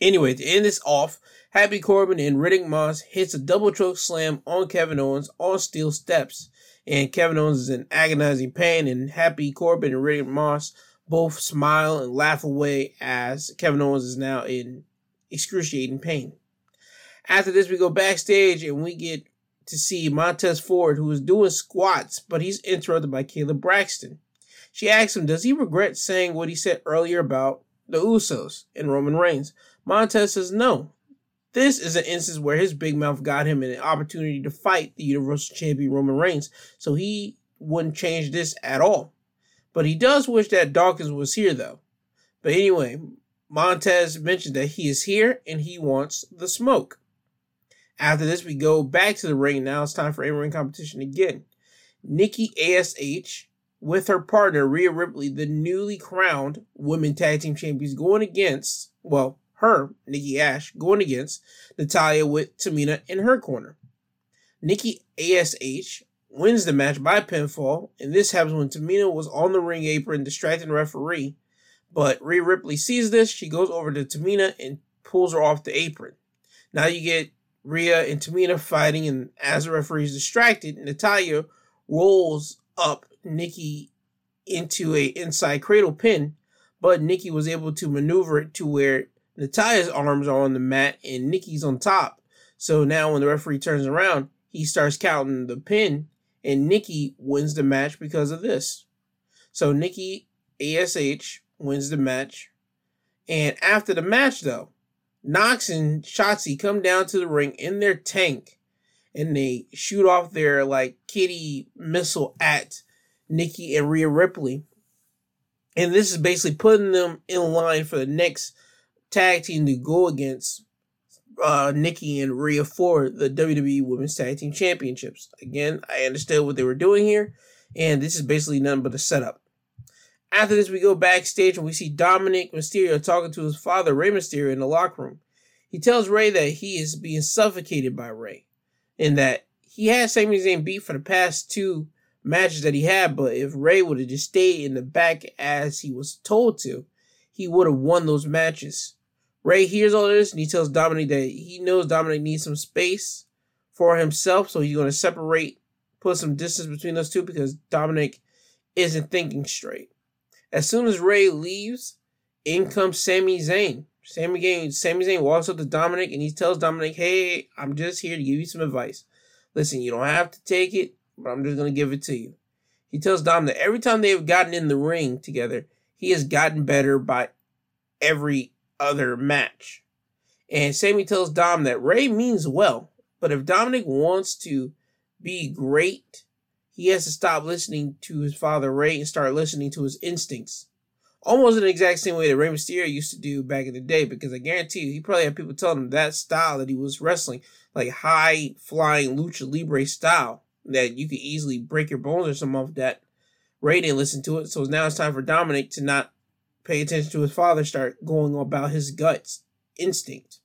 Anyway, to end this off, Happy Corbin and Riddick Moss hits a double choke slam on Kevin Owens on steel steps and Kevin Owens is in agonizing pain, and Happy Corbin and Riddick Moss both smile and laugh away as Kevin Owens is now in excruciating pain. After this, we go backstage and we get to see Montez Ford, who is doing squats, but he's interrupted by Kayla Braxton. She asks him, Does he regret saying what he said earlier about the Usos and Roman Reigns? Montez says no. This is an instance where his big mouth got him an opportunity to fight the Universal Champion Roman Reigns, so he wouldn't change this at all. But he does wish that Dawkins was here, though. But anyway, Montez mentioned that he is here and he wants the smoke. After this, we go back to the ring. Now it's time for in-ring competition again. Nikki ASH with her partner Rhea Ripley, the newly crowned Women Tag Team Champions, going against, well, her, Nikki Ash, going against Natalya with Tamina in her corner. Nikki ASH wins the match by pinfall, and this happens when Tamina was on the ring apron distracting the referee. But Rhea Ripley sees this, she goes over to Tamina and pulls her off the apron. Now you get Rhea and Tamina fighting, and as the referee is distracted, Natalya rolls up Nikki into a inside cradle pin, but Nikki was able to maneuver it to where Natalya's arms are on the mat and Nikki's on top. So now when the referee turns around, he starts counting the pin and Nikki wins the match because of this. So Nikki ASH wins the match. And after the match, though, Nox and Shotzi come down to the ring in their tank and they shoot off their like kitty missile at Nikki and Rhea Ripley. And this is basically putting them in line for the next tag team to go against uh, Nikki and Rhea for the WWE Women's Tag Team Championships. Again, I understood what they were doing here, and this is basically nothing but a setup. After this, we go backstage and we see Dominic Mysterio talking to his father, Rey Mysterio, in the locker room. He tells Rey that he is being suffocated by Rey, and that he had Sami Zayn beat for the past two matches that he had, but if Rey would have just stayed in the back as he was told to, he would have won those matches. Rey hears all this and he tells Dominic that he knows Dominic needs some space for himself, so he's going to separate, put some distance between those two because Dominic isn't thinking straight. As soon as Rey leaves, in comes Sami Zayn. Sami Zayn, Sami Zayn walks up to Dominic and he tells Dominic, "Hey, I'm just here to give you some advice. Listen, you don't have to take it, but I'm just going to give it to you." He tells Dom that every time they've gotten in the ring together, he has gotten better by every other match. And Sami tells Dom that Rey means well, but if Dominic wants to be great, he has to stop listening to his father Rey and start listening to his instincts. Almost in the exact same way that Rey Mysterio used to do back in the day, because I guarantee you, he probably had people telling him that style that he was wrestling, like high flying lucha libre style, that you could easily break your bones or something off that. Rey didn't listen to it, so now it's time for Dominic to not pay attention to his father, start going about his guts instinct.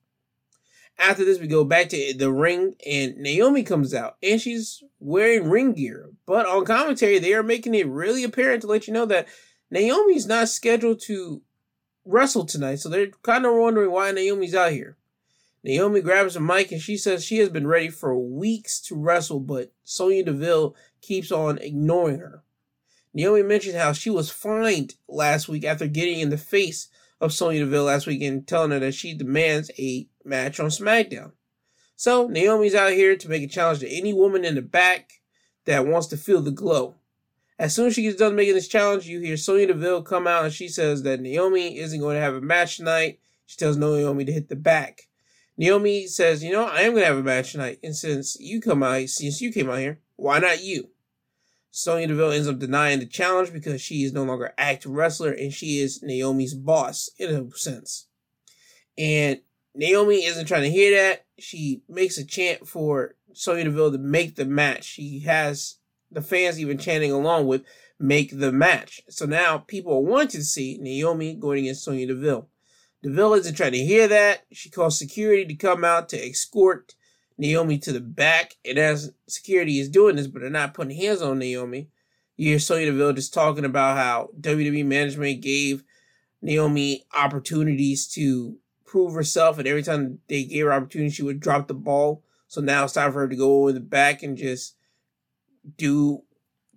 After this, we go back to the ring, and Naomi comes out, and she's wearing ring gear. But on commentary, they are making it really apparent to let you know that Naomi's not scheduled to wrestle tonight. So they're kind of wondering why Naomi's out here. Naomi grabs a mic and she says she has been ready for weeks to wrestle, but Sonya Deville keeps on ignoring her. Naomi mentioned how she was fined last week after getting in the face of Sonya Deville last weekend, telling her that she demands a match on SmackDown. So Naomi's out here to make a challenge to any woman in the back that wants to feel the glow. As soon as she gets done making this challenge, you hear Sonya Deville come out and she says that Naomi isn't going to have a match tonight. She tells Naomi to hit the back. Naomi says, "You know, I am going to have a match tonight, and since you come out, since you came out here, why not you?" Sonya Deville ends up denying the challenge because she is no longer active wrestler and she is Naomi's boss in a sense. And Naomi isn't trying to hear that. She makes a chant for Sonya Deville to make the match. She has the fans even chanting along with make the match. So now people want to see Naomi going against Sonya Deville. Deville isn't trying to hear that. She calls security to come out to escort Naomi to the back. And as security is doing this, but they're not putting hands on Naomi, you hear Sonya Deville just talking about how WWE management gave Naomi opportunities to prove herself, and every time they gave her opportunity, she would drop the ball. So now it's time for her to go in the back and just do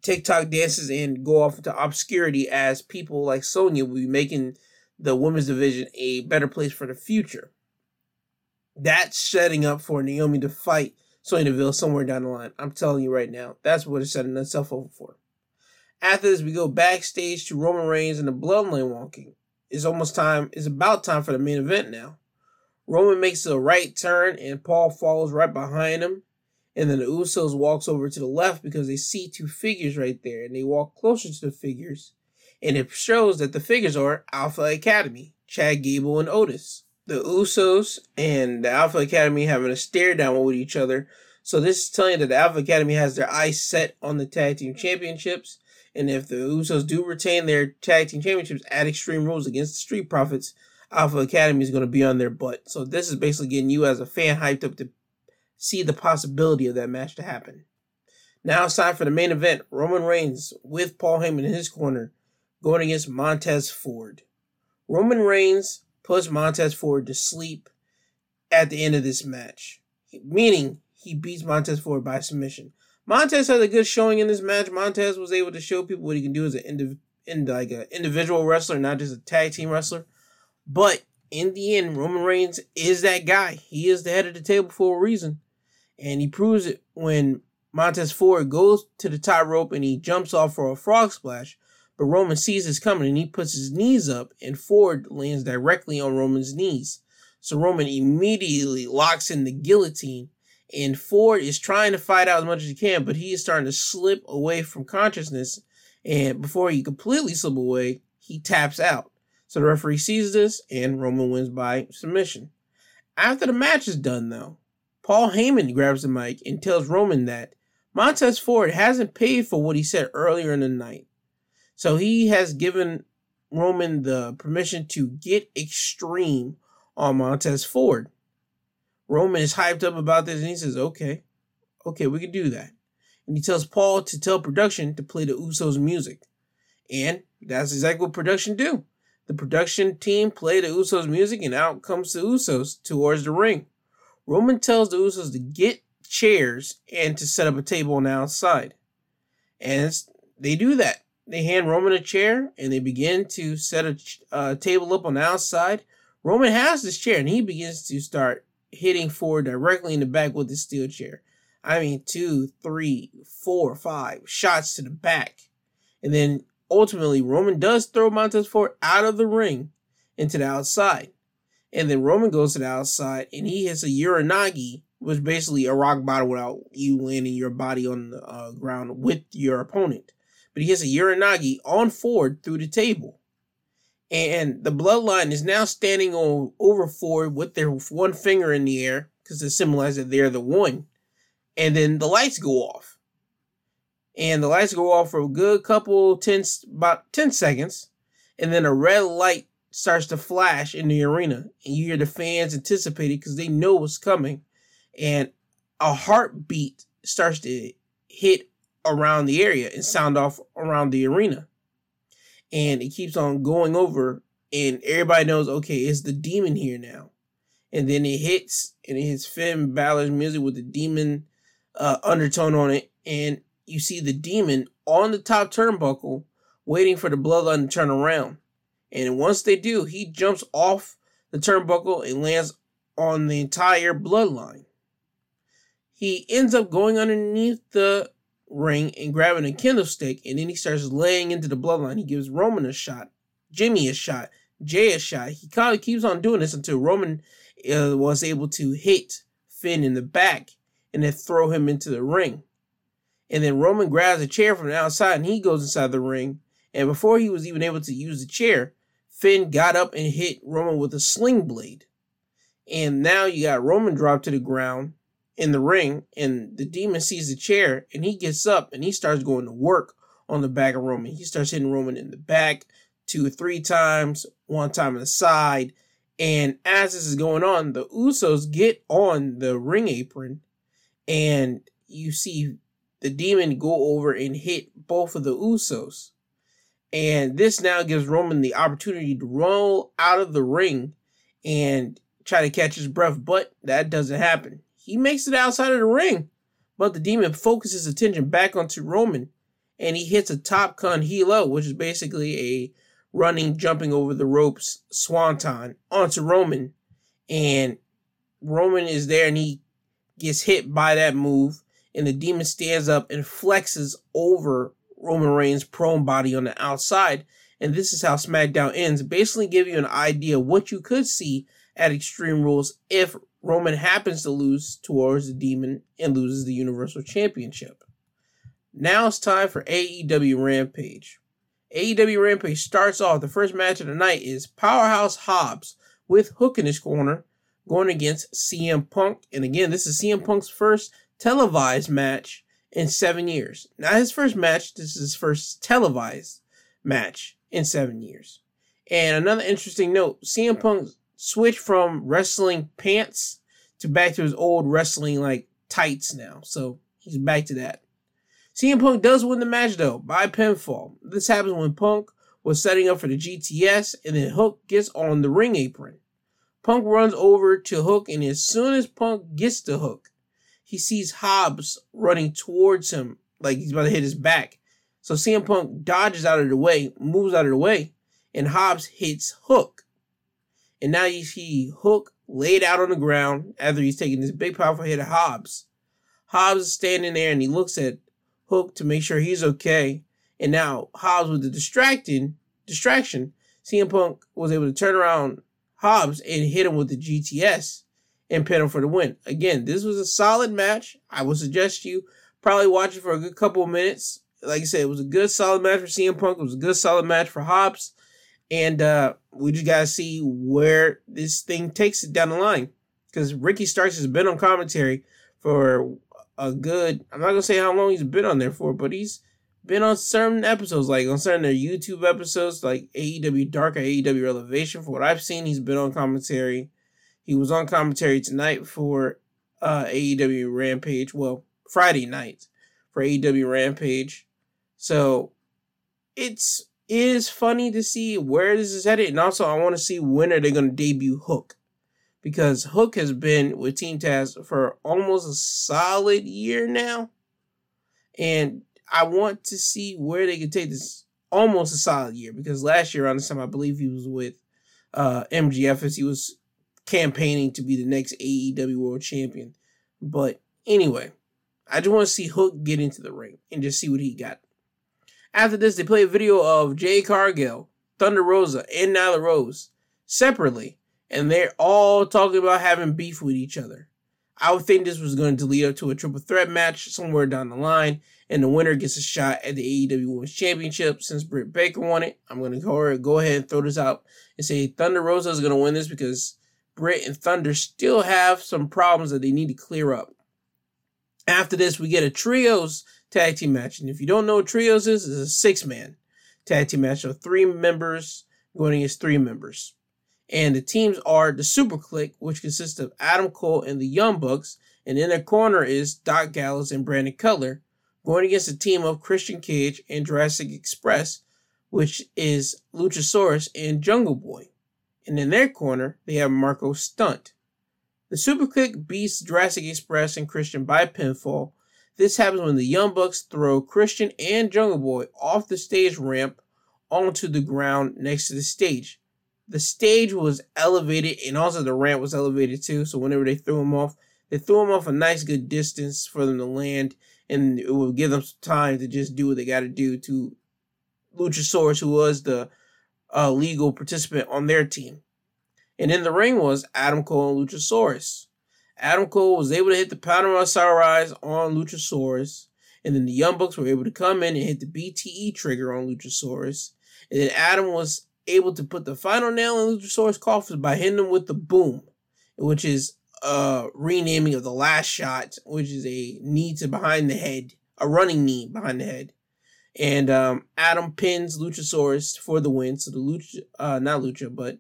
TikTok dances and go off into obscurity as people like Sonya will be making the women's division a better place for the future. That's setting up for Naomi to fight Sonya Deville somewhere down the line. I'm telling you right now, that's what it's setting itself up for. After this, we go backstage to Roman Reigns and the Bloodline walking. It's almost time. It's about time for the main event now. Roman makes a right turn and Paul follows right behind him. And then the Usos walks over to the left because they see two figures right there, and they walk closer to the figures, and it shows that the figures are Alpha Academy, Chad Gable and Otis the Usos and the Alpha Academy having a stare down with each other. So this is telling you that the Alpha Academy has their eyes set on the tag team championships. And if the Usos do retain their tag team championships at Extreme Rules against the Street Profits, Alpha Academy is going to be on their butt. So this is basically getting you as a fan hyped up to see the possibility of that match to happen. Now it's time for the main event. Roman Reigns with Paul Heyman in his corner going against Montez Ford. Roman Reigns puts Montez Ford to sleep at the end of this match, meaning he beats Montez Ford by submission. Montez had a good showing in this match. Montez was able to show people what he can do as an indiv- in like an individual wrestler, not just a tag team wrestler. But in the end, Roman Reigns is that guy. He is the head of the table for a reason, and he proves it when Montez Ford goes to the top rope and he jumps off for a frog splash, but Roman sees this coming and he puts his knees up and Ford lands directly on Roman's knees. So Roman immediately locks in the guillotine and Ford is trying to fight out as much as he can, but he is starting to slip away from consciousness. And before he completely slip away, he taps out. So the referee sees this and Roman wins by submission. After the match is done, though, Paul Heyman grabs the mic and tells Roman that Montez Ford hasn't paid for what he said earlier in the night. So he has given Roman the permission to get extreme on Montez Ford. Roman is hyped up about this and he says, okay, okay, we can do that. And he tells Paul to tell production to play the Usos music. And that's exactly what production do. The production team play the Usos music and out comes the Usos towards the ring. Roman tells the Usos to get chairs and to set up a table on the outside. And they do that. They hand Roman a chair and they begin to set a uh, table up on the outside. Roman has this chair and he begins to start hitting Ford directly in the back with the steel chair. I mean, two, three, four, five shots to the back. And then ultimately, Roman does throw Montez Ford out of the ring into the outside. And then Roman goes to the outside and he hits a Uranage, which is basically a rock bottom without you landing your body on the uh, ground with your opponent. But he has a Uranage on Ford through the table. And the bloodline is now standing on, over Ford with their one finger in the air because it symbolizes that they're the one. And then the lights go off. And the lights go off for a good couple, 10, about 10 seconds. And then a red light starts to flash in the arena. And you hear the fans anticipating because they know what's coming. And a heartbeat starts to hit around the area and sound off around the arena. And it keeps on going over and everybody knows okay it's the demon here now. And then it hits and it hits Finn Balor's music with the demon uh, undertone on it. And you see the demon on the top turnbuckle waiting for the bloodline to turn around. And once they do he jumps off the turnbuckle and lands on the entire bloodline. He ends up going underneath the ring and grabbing a kendo stick, and then he starts laying into the bloodline. He gives Roman a shot, Jimmy a shot, Jay a shot. He kind of keeps on doing this until Roman uh, was able to hit Finn in the back and then throw him into the ring. And then Roman grabs a chair from the outside and he goes inside the ring. And before he was even able to use the chair, Finn got up and hit Roman with a sling blade. And now you got Roman dropped to the ground in the ring, and the demon sees the chair, and he gets up and he starts going to work on the back of Roman. He starts hitting Roman in the back two or three times, one time in the side. And as this is going on, the Usos get on the ring apron, and you see the demon go over and hit both of the Usos. And this now gives Roman the opportunity to roll out of the ring and try to catch his breath, but that doesn't happen. He makes it outside of the ring, but the demon focuses attention back onto Roman and he hits a tope con hilo, which is basically a running, jumping over the ropes swanton onto Roman. And Roman is there and he gets hit by that move. And the demon stands up and flexes over Roman Reigns' prone body on the outside. And this is how SmackDown ends, basically giving you an idea what you could see at Extreme Rules if Roman happens to lose towards the demon and loses the Universal Championship. Now it's time for AEW Rampage. AEW Rampage starts off. The first match of the night is Powerhouse Hobbs with Hook in his corner going against CM Punk. And again, this is CM Punk's first televised match in seven years. Not his first match, this is his first televised match in seven years. And another interesting note CM Punk switched from wrestling pants to back to his old wrestling like tights now. So he's back to that. CM Punk does win the match though by pinfall. This happens when Punk was setting up for the GTS and then Hook gets on the ring apron. Punk runs over to Hook and as soon as Punk gets to Hook, he sees Hobbs running towards him like he's about to hit his back. So CM Punk dodges out of the way, moves out of the way, and Hobbs hits Hook. And now you see Hook laid out on the ground after he's taking this big powerful hit of Hobbs. Hobbs is standing there and he looks at Hook to make sure he's okay. And now Hobbs with the distracting distraction, CM Punk was able to turn around Hobbs and hit him with the GTS and pin him for the win. Again, this was a solid match. I would suggest you probably watch it for a good couple of minutes. Like I said, it was a good solid match for CM Punk. It was a good solid match for Hobbs. And uh, we just gotta see where this thing takes it down the line. Because Ricky Starks has been on commentary for a good I'm not gonna say how long he's been on there for, but he's been on certain episodes, like on certain their YouTube episodes, like AEW Dark or AEW Elevation. For what I've seen, he's been on commentary. He was on commentary tonight for uh, AEW Rampage. Well, Friday night for AEW Rampage. So it's is funny to see where this is headed, and also I want to see when are they going to debut Hook, because Hook has been with Team Taz for almost a solid year now, and I want to see where they can take this almost a solid year because last year around this time I believe he was with uh, MJF as he was campaigning to be the next AEW World Champion. But anyway, I just want to see Hook get into the ring and just see what he got. After this, they play a video of Jade Cargill, Thunder Rosa, and Nyla Rose separately, and they're all talking about having beef with each other. I would think this was going to lead up to a triple threat match somewhere down the line, and the winner gets a shot at the AEW Women's Championship. Since Britt Baker won it, I'm going to go, ahead and throw this out and say Thunder Rosa is going to win this because Britt and Thunder still have some problems that they need to clear up. After this, we get a trios tag team match. And if you don't know what trios is, it's a six man tag team match of three members going against three members. And the teams are the Super Kliq, which consists of Adam Cole and the Young Bucks. And in their corner is Doc Gallows and Brandon Cutler going against a team of Christian Cage and Jurassic Express, which is Luchasaurus and Jungle Boy. And in their corner, they have Marco Stunt. The Super Kliq beats Jurassic Express and Christian by pinfall. This happens when the Young Bucks throw Christian and Jungle Boy off the stage ramp onto the ground next to the stage. The stage was elevated and also the ramp was elevated too, so whenever they threw them off, they threw them off a nice good distance for them to land and it will give them some time to just do what they got to do to Luchasaurus, who was the uh, legal participant on their team. And in the ring was Adam Cole and Luchasaurus. Adam Cole was able to hit the Panama Sunrise on Luchasaurus. And then the Young Bucks were able to come in and hit the BTE trigger on Luchasaurus. And then Adam was able to put the final nail in Luchasaurus' coffin by hitting him with the boom, which is a renaming of the last shot, which is a knee to behind the head, a running knee behind the head. And um, Adam pins Luchasaurus for the win. So the Lucha, uh, not Lucha, but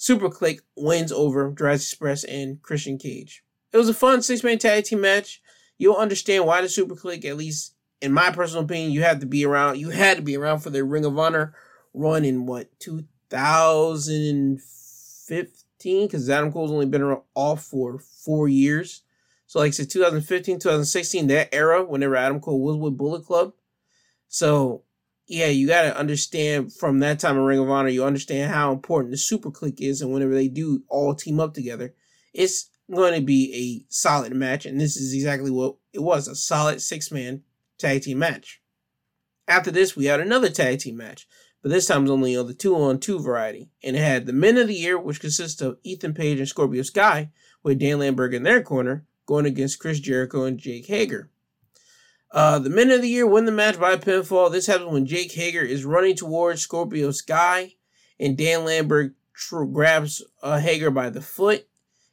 Super Kliq wins over Jurassic Express and Christian Cage. It was a fun six man tag team match. You'll understand why the Super Kliq, at least in my personal opinion, you have to be around. You had to be around for their Ring of Honor run in what 2015 because Adam Cole's only been around off for four years. So like I said, 2015, 2016, that era, whenever Adam Cole was with Bullet Club. So yeah, you got to understand from that time of Ring of Honor, you understand how important the Super Kliq is, and whenever they do all team up together, it's going to be a solid match, and this is exactly what it was a solid six man tag team match. After this, we had another tag team match, but this time it was only on the two on two variety, and it had the Men of the Year, which consists of Ethan Page and Scorpio Sky, with Dan Lambert in their corner, going against Chris Jericho and Jake Hager. Uh, the men of the year win the match by pinfall. This happens when Jake Hager is running towards Scorpio Sky, and Dan Lambert tr- grabs uh, Hager by the foot,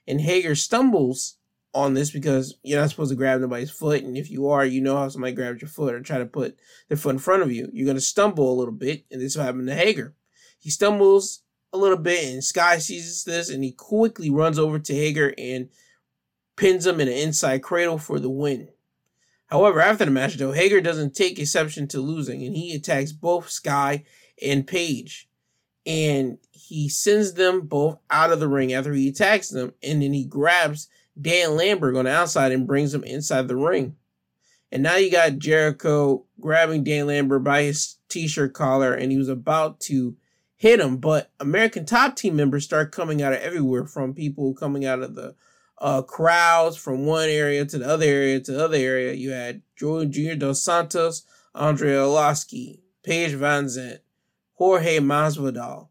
and Hager stumbles on this because you're not supposed to grab nobody's foot, and if you are, you know how somebody grabs your foot or try to put their foot in front of you. You're gonna stumble a little bit, and this what happened to Hager. He stumbles a little bit, and Sky sees this, and he quickly runs over to Hager and pins him in an inside cradle for the win. However, after the match, though, Hager doesn't take exception to losing and he attacks both Sky and Page. And he sends them both out of the ring after he attacks them. And then he grabs Dan Lambert on the outside and brings him inside the ring. And now you got Jericho grabbing Dan Lambert by his t shirt collar and he was about to hit him. But American top team members start coming out of everywhere from people coming out of the uh, crowds from one area to the other area to the other area. You had Jordan Jr. Dos Santos, Andre Arlovski, Paige VanZant, Jorge Masvidal,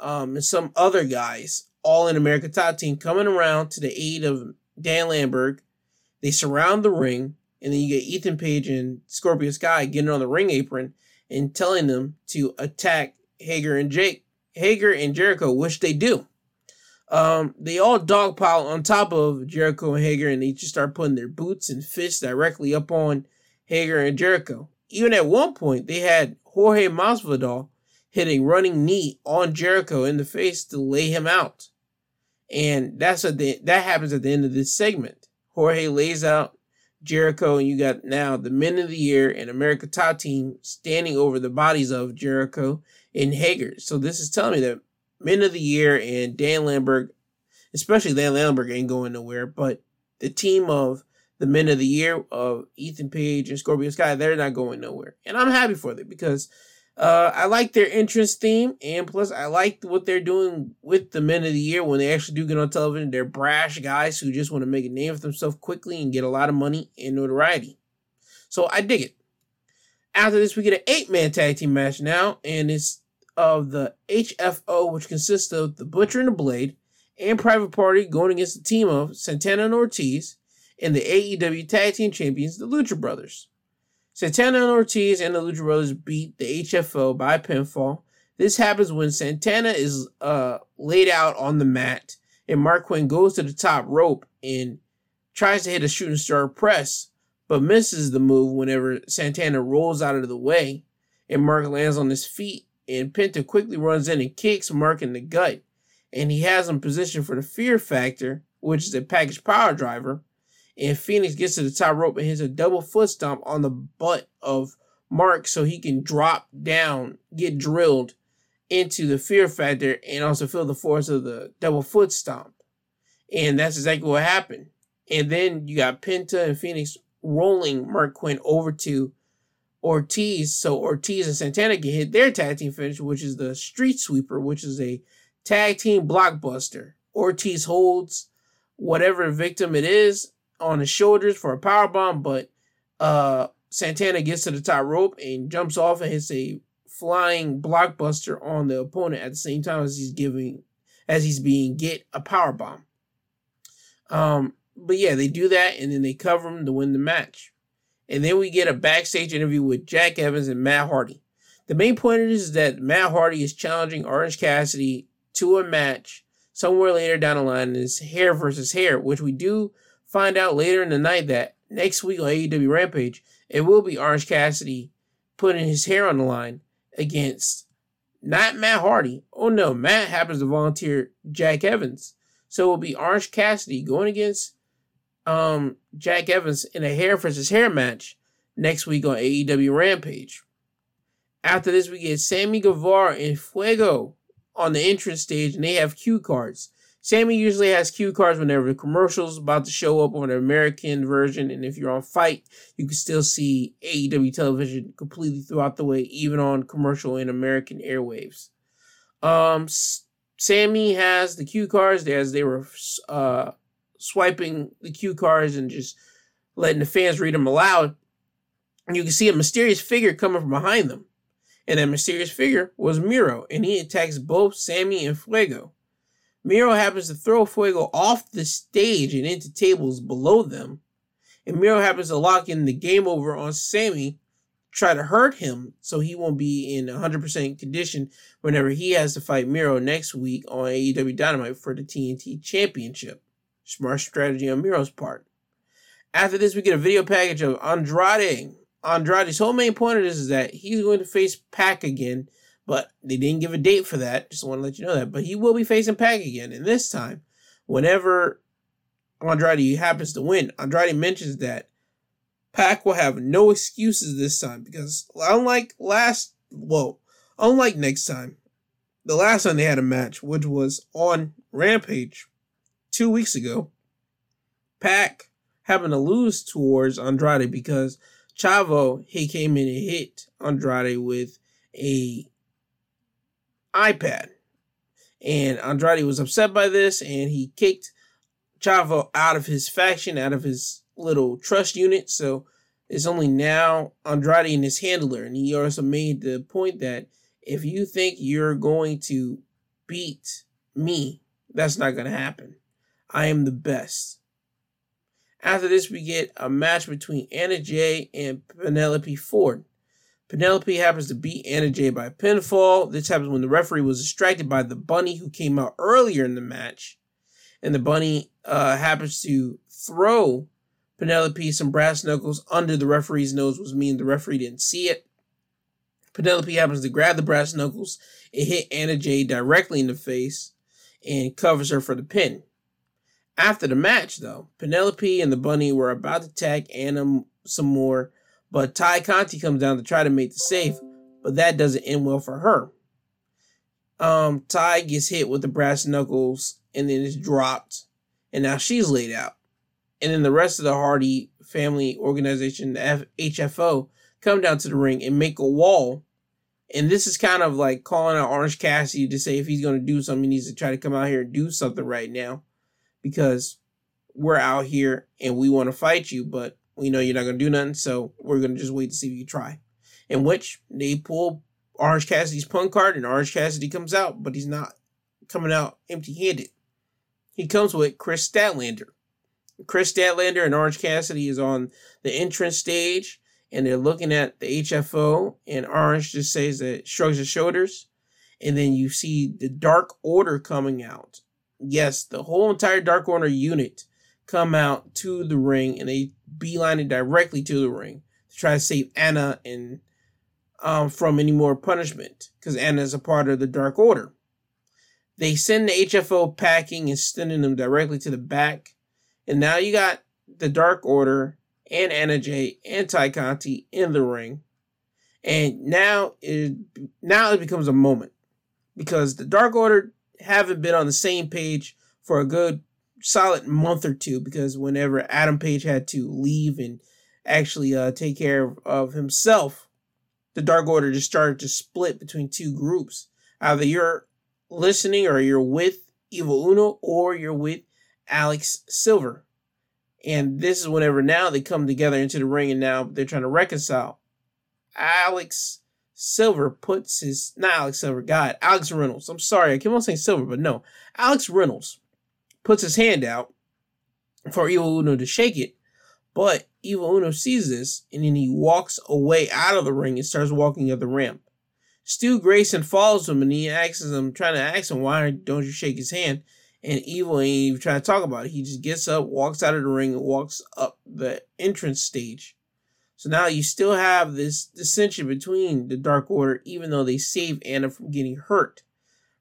um, and some other guys, all in American top team, coming around to the aid of Dan Lambert. They surround the ring, and then you get Ethan Page and Scorpio Sky getting on the ring apron and telling them to attack Hager and Jake, Hager and Jericho, which they do. Um, they all dogpile on top of Jericho and Hager, and they just start putting their boots and fists directly up on Hager and Jericho. Even at one point, they had Jorge Masvidal hit a running knee on Jericho in the face to lay him out, and that's what the, that happens at the end of this segment. Jorge lays out Jericho, and you got now the Men of the Year and America Top Team standing over the bodies of Jericho and Hager. So this is telling me that Men of the Year and Dan Lambert, especially Dan Lambert, ain't going nowhere. But the team of the Men of the Year of Ethan Page and Scorpio Sky, they're not going nowhere, and I'm happy for them because uh, I like their entrance theme, and plus I like what they're doing with the Men of the Year when they actually do get on television. They're brash guys who just want to make a name for themselves quickly and get a lot of money and notoriety. So I dig it. After this, we get an eight-man tag team match now, and it's of the HFO, which consists of the Butcher and the Blade and Private Party going against the team of Santana and Ortiz and the AEW Tag Team Champions, the Lucha Brothers. Santana and Ortiz and the Lucha Brothers beat the HFO by pinfall. This happens when Santana is uh, laid out on the mat and Marq Quen goes to the top rope and tries to hit a shooting star press, but misses the move whenever Santana rolls out of the way and Marq lands on his feet and Penta quickly runs in and kicks Marq in the gut. And he has him positioned for the fear factor, which is a package power driver. And Fénix gets to the top rope and hits a double foot stomp on the butt of Marq so he can drop down, get drilled into the fear factor, and also feel the force of the double foot stomp. And that's exactly what happened. And then you got Penta and Phoenix rolling Marq Quen over to Ortiz, so Ortiz and Santana can hit their tag team finish, which is the Street Sweeper, which is a tag team blockbuster. Ortiz holds whatever victim it is on his shoulders for a power bomb, but uh, Santana gets to the top rope and jumps off and hits a flying blockbuster on the opponent at the same time as he's giving as he's being get a power bomb. Um, but yeah, they do that and then they cover him to win the match. And then we get a backstage interview with Jack Evans and Matt Hardy. The main point is that Matt Hardy is challenging Orange Cassidy to a match somewhere later down the line in this hair versus hair, which we do find out later in the night that next week on AEW Rampage, it will be Orange Cassidy putting his hair on the line against not Matt Hardy. Oh no, Matt happens to volunteer Jack Evans. So it will be Orange Cassidy going against um, Jack Evans in a hair versus hair match next week on AEW Rampage. After this, we get Sammy Guevara and Fuego on the entrance stage, and they have cue cards. Sammy usually has cue cards whenever the commercial's about to show up on the American version, and if you're on FITE, you can still see AEW television completely throughout the way, even on commercial and American airwaves. Um, Sammy has the cue cards as they were uh, swiping the cue cards and just letting the fans read them aloud. And you can see a mysterious figure coming from behind them. And that mysterious figure was Miro, and he attacks both Sammy and Fuego. Miro happens to throw Fuego off the stage and into tables below them. And Miro happens to lock in the game over on Sammy, try to hurt him so he won't be in 100% condition whenever he has to fight Miro next week on AEW Dynamite for the TNT Championship. Smart strategy on Miro's part. After this, we get a video package of Andrade. Andrade's whole main point of this is that he's going to face Pac again, but they didn't give a date for that. Just want to let you know that. But he will be facing Pac again. And this time, whenever Andrade happens to win, Andrade mentions that Pac will have no excuses this time because unlike last, well, unlike next time, the last time they had a match, which was on Rampage, two weeks ago, Pac having to lose towards Andrade because Chavo he came in and hit Andrade with a iPad. And Andrade was upset by this and he kicked Chavo out of his faction, out of his little trust unit. So it's only now Andrade and his handler. And he also made the point that if you think you're going to beat me, that's not going to happen. I am the best. After this, we get a match between Anna Jay and Penelope Ford. Penelope happens to beat Anna Jay by pinfall. This happens when the referee was distracted by the bunny who came out earlier in the match. And the bunny uh, happens to throw Penelope some brass knuckles under the referee's nose, which means the referee didn't see it. Penelope happens to grab the brass knuckles and hit Anna Jay directly in the face and covers her for the pin. After the match, though, Penelope and the bunny were about to tag Anna some more, but Tay Conti comes down to try to make the save, but that doesn't end well for her. Um, Tay gets hit with the brass knuckles and then is dropped, and now she's laid out. And then the rest of the Hardy family organization, the F- HFO, come down to the ring and make a wall. And this is kind of like calling out Orange Cassidy to say if he's going to do something, he needs to try to come out here and do something right now because we're out here and we want to fight you, but we know you're not going to do nothing, so we're going to just wait to see if you try. In which they pull Orange Cassidy's punk card and Orange Cassidy comes out, but he's not coming out empty handed. He comes with Kris Statlander. Kris Statlander and Orange Cassidy is on the entrance stage and they're looking at the HFO and Orange just says that shrugs his shoulders and then you see the Dark Order coming out yes, the whole entire Dark Order unit come out to the ring and they beeline it directly to the ring to try to save Anna and um, from any more punishment because Anna is a part of the Dark Order. They send the HFO packing and sending them directly to the back. And now you got the Dark Order and Anna Jay and Tay Conti in the ring. And now it now it becomes a moment because the Dark Order haven't been on the same page for a good solid month or two because whenever Adam Page had to leave and actually uh, take care of, of himself, the Dark Order just started to split between two groups. Either you're listening or you're with Evil Uno or you're with Alex Silver. And this is whenever now they come together into the ring and now they're trying to reconcile. Alex Silver puts his not Alex Silver, God, Alex Reynolds. I'm sorry, I keep on saying Silver, but no, Alex Reynolds puts his hand out for Evil Uno to shake it, but Evil Uno sees this and then he walks away out of the ring and starts walking up the ramp. Stu Grayson follows him and he asks him, trying to ask him, why don't you shake his hand? And Evil ain't even trying to talk about it. He just gets up, walks out of the ring, and walks up the entrance stage. So now you still have this dissension between the Dark Order, even though they save Anna from getting hurt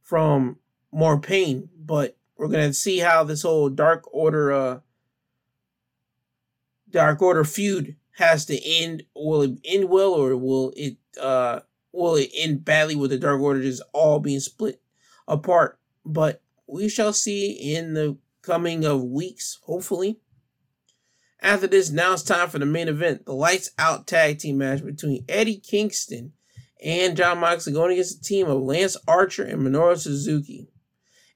from more pain. But we're gonna see how this whole Dark Order uh Dark Order feud has to end. Will it end well or will it uh will it end badly with the Dark Order just all being split apart? But we shall see in the coming of weeks, hopefully. After this, now it's time for the main event the lights out tag team match between Eddie Kingston and Jon Moxley going against a team of Lance Archer and Minoru Suzuki.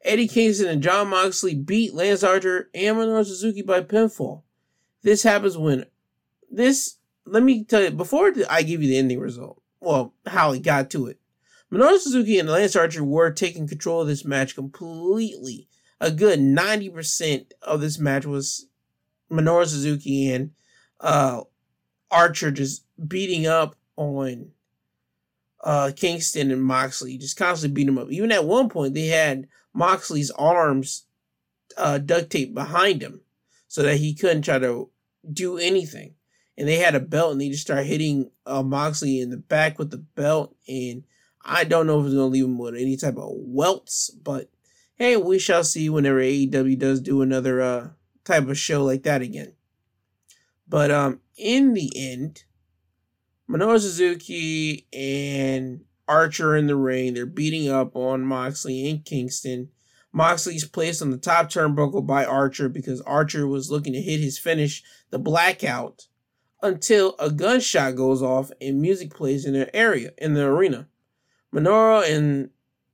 Eddie Kingston and Jon Moxley beat Lance Archer and Minoru Suzuki by pinfall. This happens when this, let me tell you, before I give you the ending result, well, how he got to it. Minoru Suzuki and Lance Archer were taking control of this match completely. A good 90% of this match was Minoru Suzuki and uh, Archer just beating up on uh, Kingston and Moxley, just constantly beating them up. Even at one point, they had Moxley's arms uh, duct tape behind him so that he couldn't try to do anything. And they had a belt and they just started hitting uh, Moxley in the back with the belt. And I don't know if it's going to leave him with any type of welts, but hey, we shall see whenever AEW does do another uh, type of show like that again. But um, in the end, Minoru Suzuki and Archer in the ring. They're beating up on Moxley and Kingston. Moxley's placed on the top turnbuckle by Archer because Archer was looking to hit his finish, the blackout, until a gunshot goes off and music plays in the area, in the arena. Minoru and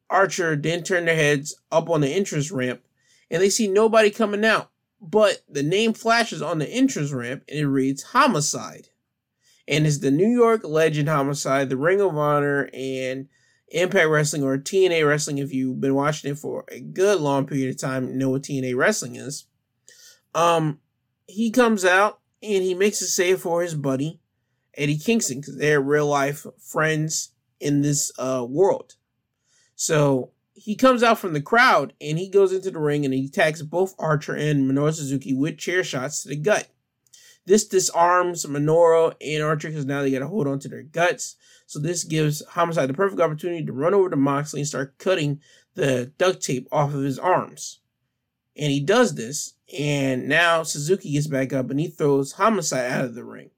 Archer then turn their heads up on the entrance ramp and they see nobody coming out but the name flashes on the entrance ramp and it reads Homicide. And it's the New York legend Homicide, the Ring of Honor, and Impact Wrestling or TNA Wrestling. If you've been watching it for a good long period of time, know what TNA Wrestling is. Um, he comes out and he makes a save for his buddy Eddie Kingston because they're real life friends in this uh, world. So he comes out from the crowd and he goes into the ring and he attacks both Archer and Minoru Suzuki with chair shots to the gut. This disarms Minoru and Archer because now they got to hold on to their guts. So this gives Homicide the perfect opportunity to run over to Moxley and start cutting the duct tape off of his arms. And he does this, and now Suzuki gets back up and he throws Homicide out of the ring.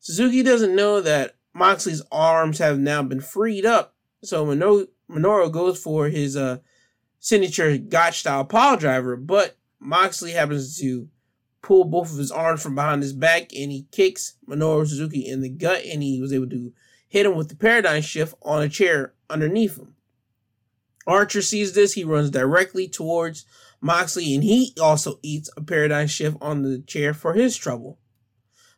Suzuki doesn't know that Moxley's arms have now been freed up, so Minoru, Minoru goes for his uh, signature Gotch style power driver, but Moxley happens to pull both of his arms from behind his back and he kicks Minoru Suzuki in the gut and he was able to hit him with the paradigm shift on a chair underneath him. Archer sees this, he runs directly towards Moxley and he also eats a paradigm shift on the chair for his trouble.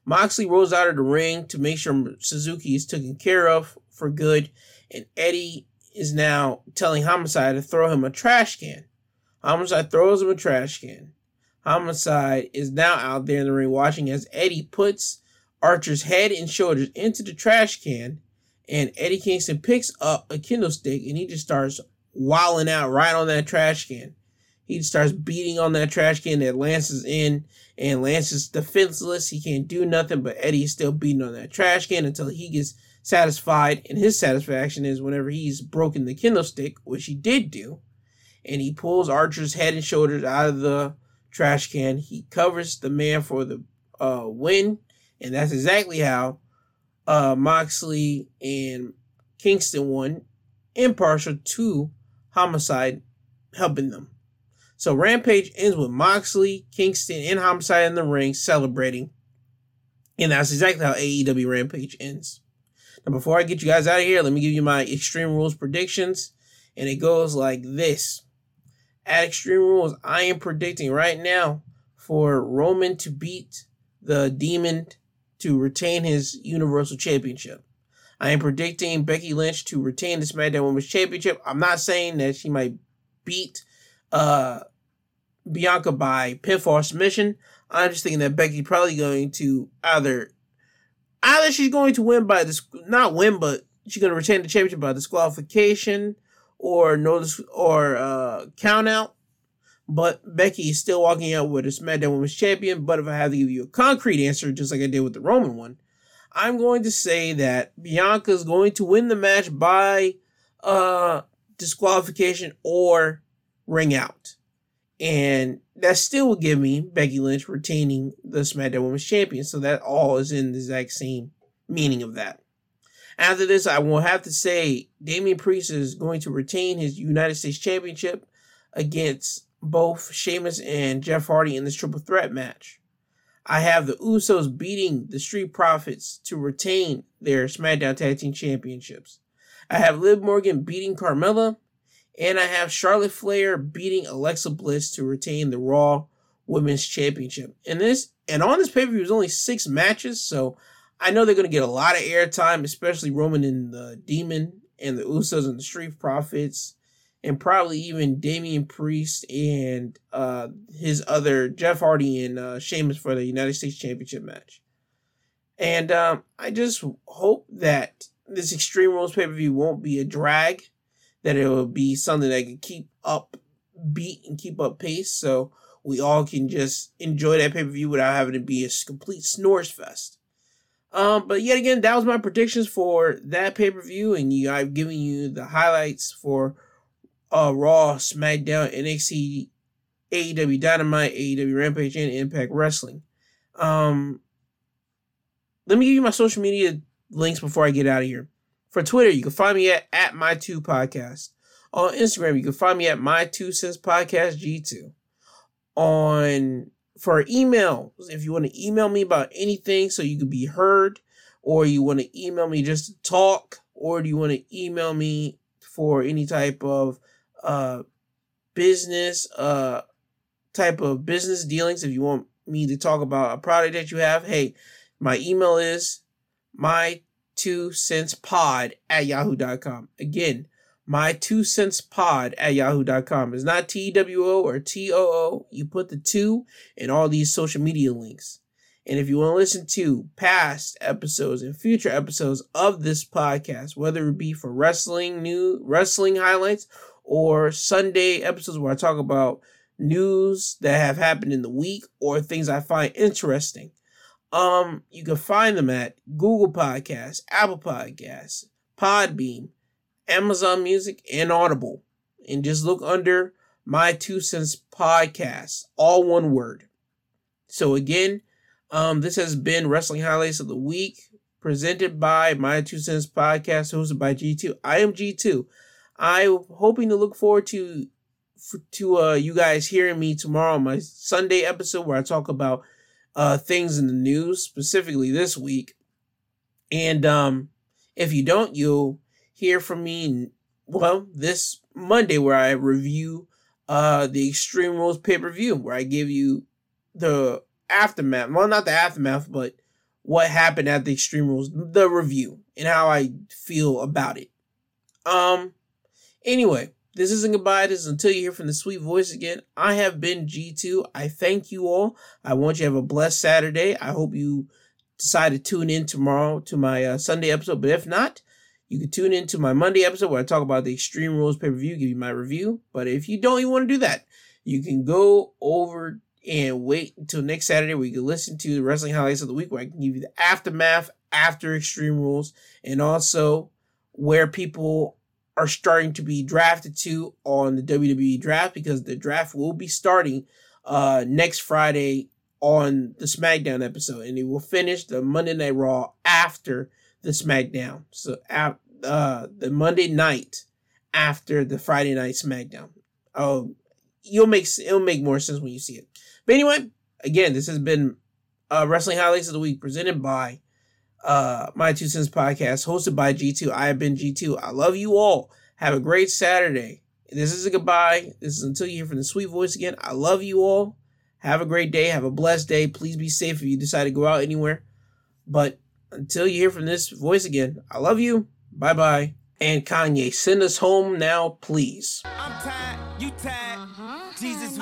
Moxley rolls out of the ring to make sure Suzuki is taken care of for good, and Eddie is now telling Homicide to throw him a trash can. Homicide throws him a trash can. Homicide is now out there in the ring watching as Eddie puts Archer's head and shoulders into the trash can, and Eddie Kingston picks up a kendo stick and he just starts wilding out right on that trash can. He starts beating on that trash can that Lance is in, and Lance is defenseless. He can't do nothing, but Eddie is still beating on that trash can until he gets satisfied. And his satisfaction is whenever he's broken the kendo stick, which he did do, and he pulls Archer's head and shoulders out of the trash can. He covers the man for the uh, win, and that's exactly how uh, Moxley and Kingston won, impartial to Homicide helping them. So Rampage ends with Moxley, Kingston, and Homicide in the ring celebrating. And that's exactly how AEW Rampage ends. Now, before I get you guys out of here, let me give you my Extreme Rules predictions. And it goes like this. At Extreme Rules, I am predicting right now for Roman to beat the Demon to retain his Universal Championship. I am predicting Becky Lynch to retain the SmackDown Women's Championship. I'm not saying that she might beat uh, Bianca by pinfall submission. I'm just thinking that Becky probably going to either either she's going to win by this not win, but she's going to retain the championship by disqualification or notice or uh, count out. But Becky is still walking out with a SmackDown Women's Champion. But if I have to give you a concrete answer, just like I did with the Roman one, I'm going to say that Bianca is going to win the match by uh, disqualification or ring out. And that still would give me Becky Lynch retaining the SmackDown Women's Champion. So that all is in the exact same meaning of that. After this, I will have to say Damian Priest is going to retain his United States Championship against both Sheamus and Jeff Hardy in this triple threat match. I have the Usos beating the Street Profits to retain their SmackDown Tag Team Championships. I have Liv Morgan beating Carmella and I have Charlotte Flair beating Alexa Bliss to retain the Raw Women's Championship. And this and on this pay-per-view was only six matches, so I know they're gonna get a lot of airtime, especially Roman and the Demon and the Usos and the Street Profits, and probably even Damian Priest and uh, his other Jeff Hardy and uh, Sheamus for the United States Championship match. And um, I just hope that this Extreme Rules pay per view won't be a drag that it will be something that can keep up beat and keep up pace so we all can just enjoy that pay-per-view without having to be a complete snores fest. Um, but yet again, that was my predictions for that pay-per-view, and you I've given you the highlights for uh Raw, SmackDown, NXT, AEW Dynamite, AEW Rampage, and Impact Wrestling. Um let me give you my social media links before I get out of here. For Twitter, you can find me at, at my two podcast. On Instagram, you can find me at my two cents podcast G2. On for email, if you want to email me about anything so you can be heard, or you want to email me just to talk, or do you want to email me for any type of uh business, uh type of business dealings, if you want me to talk about a product that you have, hey, my email is my two cents pod at yahoo.com. Again, my two cents pod at yahoo.com is not T W O or T O O. You put the two in all these social media links. And if you want to listen to past episodes and future episodes of this podcast, whether it be for wrestling new wrestling highlights or Sunday episodes where I talk about news that have happened in the week or things I find interesting, um, you can find them at Google Podcasts, Apple Podcasts, Podbean, Amazon Music, and Audible. And just look under My Two Cents Podcast, all one word. So again, um, this has been Wrestling Highlights of the Week, presented by My Two Cents Podcast, hosted by G2. I am G2. I'm hoping to look forward to to uh, you guys hearing me tomorrow my Sunday episode where I talk about uh, things in the news, specifically this week. And um, if you don't, you'll hear from me, well, this Monday where I review uh, the Extreme Rules pay per view, where I give you the aftermath. Well, not the aftermath, but what happened at the Extreme Rules, the review, and how I feel about it. Um, anyway, this isn't goodbye. This is until you hear from the sweet voice again. I have been G2. I thank you all. I want you to have a blessed Saturday. I hope you decide to tune in tomorrow to my uh, Sunday episode. But if not, you can tune in to my Monday episode where I talk about the Extreme Rules pay per view, give you my review. But if you don't even want to do that, you can go over and wait until next Saturday where you can listen to the wrestling highlights of the week where I can give you the aftermath after Extreme Rules and also where people are starting to be drafted to on the WWE draft because the draft will be starting uh next Friday on the SmackDown episode and it will finish the Monday Night Raw after the SmackDown. So uh the Monday night after the Friday night SmackDown. Oh, you'll make it'll make more sense when you see it. But anyway, again, this has been uh Wrestling Highlights of the Week presented by uh, My Two Cents podcast, hosted by G2. I have been G2. I love you all. Have a great Saturday. This is a goodbye. This is until you hear from the sweet voice again. I love you all. Have a great day. Have a blessed day. Please be safe if you decide to go out anywhere. But until you hear from this voice again, I love you. Bye bye. And Kanye, send us home now, please. I'm tired. You tired. Uh-huh. Jesus